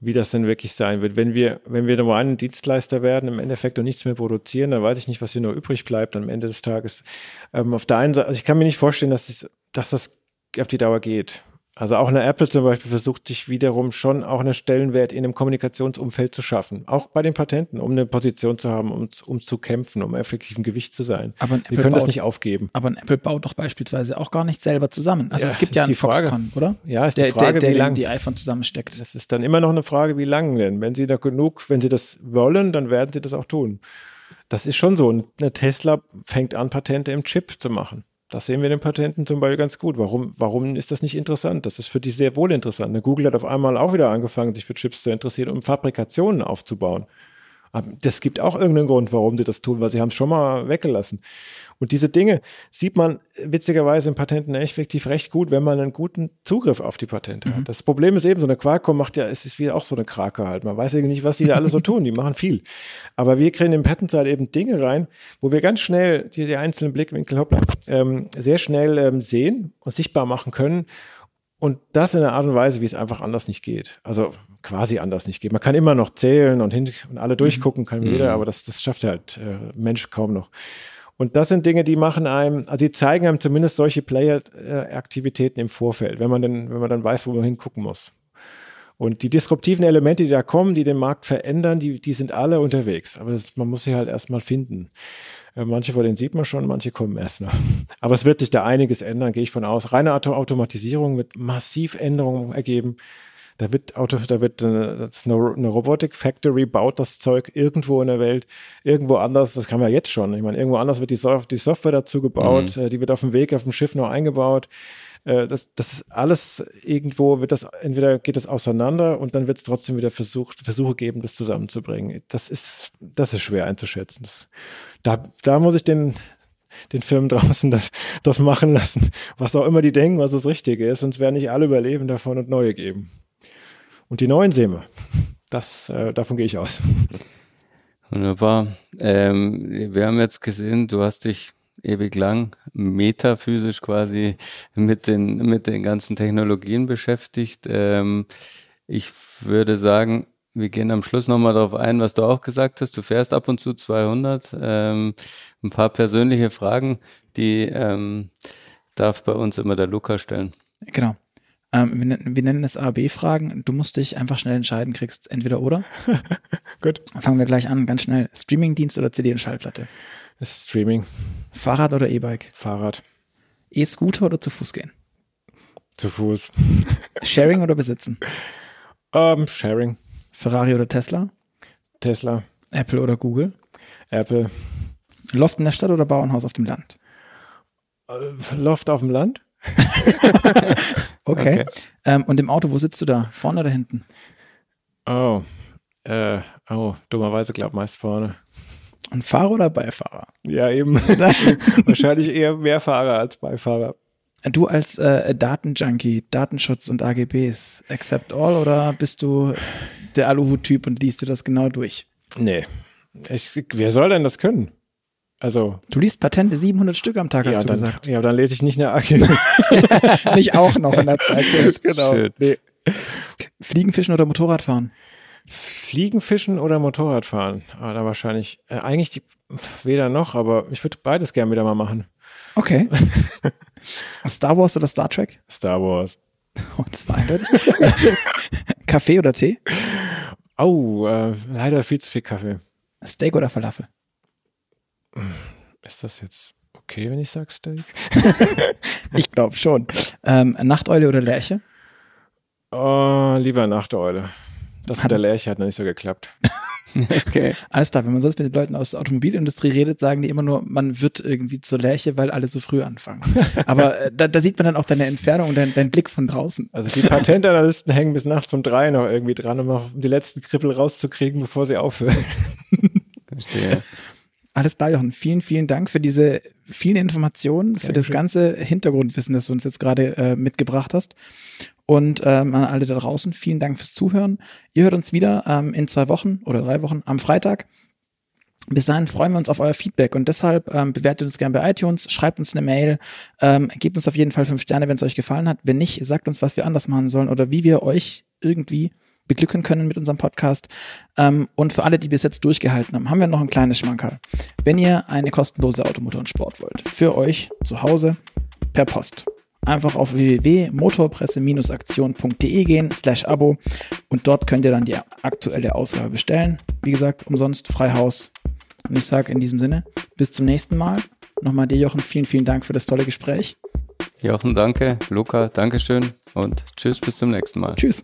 wie das denn wirklich sein wird. Wenn wir, wenn wir nur einen Dienstleister werden, im Endeffekt und nichts mehr produzieren, dann weiß ich nicht, was hier noch übrig bleibt am Ende des Tages. Ähm, auf der einen Seite, also ich kann mir nicht vorstellen, dass, es, dass das auf die Dauer geht. Also auch eine Apple zum Beispiel versucht sich wiederum schon auch einen Stellenwert in einem Kommunikationsumfeld zu schaffen. Auch bei den Patenten, um eine Position zu haben, um, um zu kämpfen, um effektiv ein Gewicht zu sein. Aber Wir können baut, das nicht aufgeben. Aber ein Apple baut doch beispielsweise auch gar nicht selber zusammen. Also ja, es gibt ja einen Frage. Foxconn, oder? Ja, ist der, die Frage, der, der wie lange die iPhone zusammensteckt. Das ist dann immer noch eine Frage, wie lange denn? Wenn sie da genug, wenn sie das wollen, dann werden sie das auch tun. Das ist schon so. Eine Tesla fängt an, Patente im Chip zu machen. Das sehen wir in den Patenten zum Beispiel ganz gut. Warum, warum ist das nicht interessant? Das ist für die sehr wohl interessant. Google hat auf einmal auch wieder angefangen, sich für Chips zu interessieren, um Fabrikationen aufzubauen. Das gibt auch irgendeinen Grund, warum sie das tun, weil sie haben es schon mal weggelassen. Und diese Dinge sieht man witzigerweise in Patenten effektiv recht gut, wenn man einen guten Zugriff auf die Patente mhm. hat. Das Problem ist eben, so eine Qualcomm macht ja, es ist wie auch so eine Krake halt. Man weiß ja nicht, was die da alle so tun. Die machen viel. Aber wir kriegen in Patent halt eben Dinge rein, wo wir ganz schnell die, die einzelnen Blickwinkel hoppla, ähm, sehr schnell ähm, sehen und sichtbar machen können. Und das in einer Art und Weise, wie es einfach anders nicht geht. Also quasi anders nicht geht. Man kann immer noch zählen und, hin, und alle mhm. durchgucken, kann mhm. jeder, aber das, das schafft halt äh, Mensch kaum noch. Und das sind Dinge, die machen einem, also die zeigen einem zumindest solche Player-Aktivitäten im Vorfeld, wenn man dann, wenn man dann weiß, wo man hingucken muss. Und die disruptiven Elemente, die da kommen, die den Markt verändern, die, die sind alle unterwegs. Aber das, man muss sie halt erstmal finden. Äh, manche von denen sieht man schon, manche kommen erst noch. [LAUGHS] Aber es wird sich da einiges ändern, gehe ich von aus. Reine Automatisierung wird massiv Änderungen ergeben. Da wird Auto, da wird eine, eine Robotic Factory baut das Zeug irgendwo in der Welt, irgendwo anders, das kann man jetzt schon. Ich meine, irgendwo anders wird die, Sof die Software dazu gebaut, mhm. Äh, die wird auf dem Weg auf dem Schiff noch eingebaut. Äh, das, das ist alles irgendwo, wird das, entweder geht das auseinander und dann wird es trotzdem wieder versucht, Versuche geben, das zusammenzubringen. Das ist, das ist schwer einzuschätzen. Das, da, da muss ich den, den Firmen [LAUGHS] draußen das, das machen lassen, was auch immer die denken, was das Richtige ist, sonst werden nicht alle überleben davon und neue geben. Und die neuen sehen wir. Das, äh, davon gehe ich aus. Wunderbar. Ähm, wir haben jetzt gesehen, du hast dich ewig lang metaphysisch quasi mit den, mit den ganzen Technologien beschäftigt. Ähm, ich würde sagen, wir gehen am Schluss nochmal darauf ein, was du auch gesagt hast. Du fährst ab und zu 200. Ähm, ein paar persönliche Fragen, die ähm, darf bei uns immer der Luca stellen. Genau. Ähm, wir, wir, nennen es A-B-Fragen. Du musst dich einfach schnell entscheiden, kriegst entweder oder. [LAUGHS] Gut. Fangen wir gleich an, ganz schnell. Streamingdienst oder CD und Schallplatte? Streaming. Fahrrad oder E-Bike? Fahrrad. E-Scooter oder zu Fuß gehen? Zu Fuß. [LAUGHS] Sharing oder besitzen? Um, ähm, sharing. Ferrari oder Tesla? Tesla. Apple oder Google? Apple. Loft in der Stadt oder Bauernhaus auf dem Land? Äh, Loft auf dem Land? [LAUGHS] okay. okay. Ähm, und im Auto, wo sitzt du da? Vorne oder hinten? Oh, äh, oh, dummerweise glaub meist vorne. Und Fahrer oder Beifahrer? Ja, eben. [LAUGHS] Wahrscheinlich eher mehr Fahrer als Beifahrer. Du als äh, Datenjunkie, Datenschutz und AGBs, accept all oder bist du der Aluhut-Typ und liest du das genau durch? Nee. Ich, wer soll denn das können? Also. Du liest Patente 700 Stück am Tag, ja, hast du dann, gesagt. Ja, dann lese ich nicht eine AGB. [LAUGHS] nicht auch noch in der Freizeit. [LAUGHS] genau. Nee. Fliegen, Fischen oder Motorradfahren? Fliegenfischen oder Motorradfahren? Ah, da wahrscheinlich, äh, eigentlich die, weder noch, aber ich würde beides gerne wieder mal machen. Okay. [LAUGHS] Star Wars oder Star Trek? Star Wars. Oh, das war eindeutig. Kaffee oder Tee? Oh, äh, leider viel zu viel Kaffee. Steak oder Falafel? Ist das jetzt okay, wenn ich sage Steak? [LAUGHS] ich glaube schon. Ähm, Nachteule oder Lerche? Oh, lieber Nachteule. Das mit der Lerche hat noch nicht so geklappt. [LAUGHS] okay. Alles klar, wenn man sonst mit den Leuten aus der Automobilindustrie redet, sagen die immer nur, man wird irgendwie zur Lerche, weil alle so früh anfangen. [LAUGHS] Aber äh, da, da, sieht man dann auch deine Entfernung und deinen dein Blick von draußen. Also die Patentanalysten hängen bis nachts um drei noch irgendwie dran, um die letzten Kribbel rauszukriegen, bevor sie aufhören. Verstehe. Alles klar, Jochen. Vielen, vielen Dank für diese vielen Informationen, für Dankeschön. das ganze Hintergrundwissen, das du uns jetzt gerade äh, mitgebracht hast. Und ähm, an alle da draußen, vielen Dank fürs Zuhören. Ihr hört uns wieder ähm, in zwei Wochen oder drei Wochen am Freitag. Bis dahin freuen wir uns auf euer Feedback und deshalb ähm, bewertet uns gerne bei iTunes, schreibt uns eine Mail, ähm, gebt uns auf jeden Fall fünf Sterne, wenn es euch gefallen hat. Wenn nicht, sagt uns, was wir anders machen sollen oder wie wir euch irgendwie beglücken können mit unserem Podcast. Ähm, und für alle, die bis jetzt durchgehalten haben, haben wir noch ein kleines Schmankerl. Wenn ihr eine kostenlose Automotor und Sport wollt, für euch zu Hause per Post einfach auf www.motorpresse-aktion.de gehen, slash Abo und dort könnt ihr dann die aktuelle Ausgabe bestellen. Wie gesagt, umsonst, frei Haus. Und ich sage in diesem Sinne, bis zum nächsten Mal. Nochmal dir, Jochen, vielen, vielen Dank für das tolle Gespräch. Jochen, danke. Luca, Dankeschön und tschüss, bis zum nächsten Mal. Tschüss.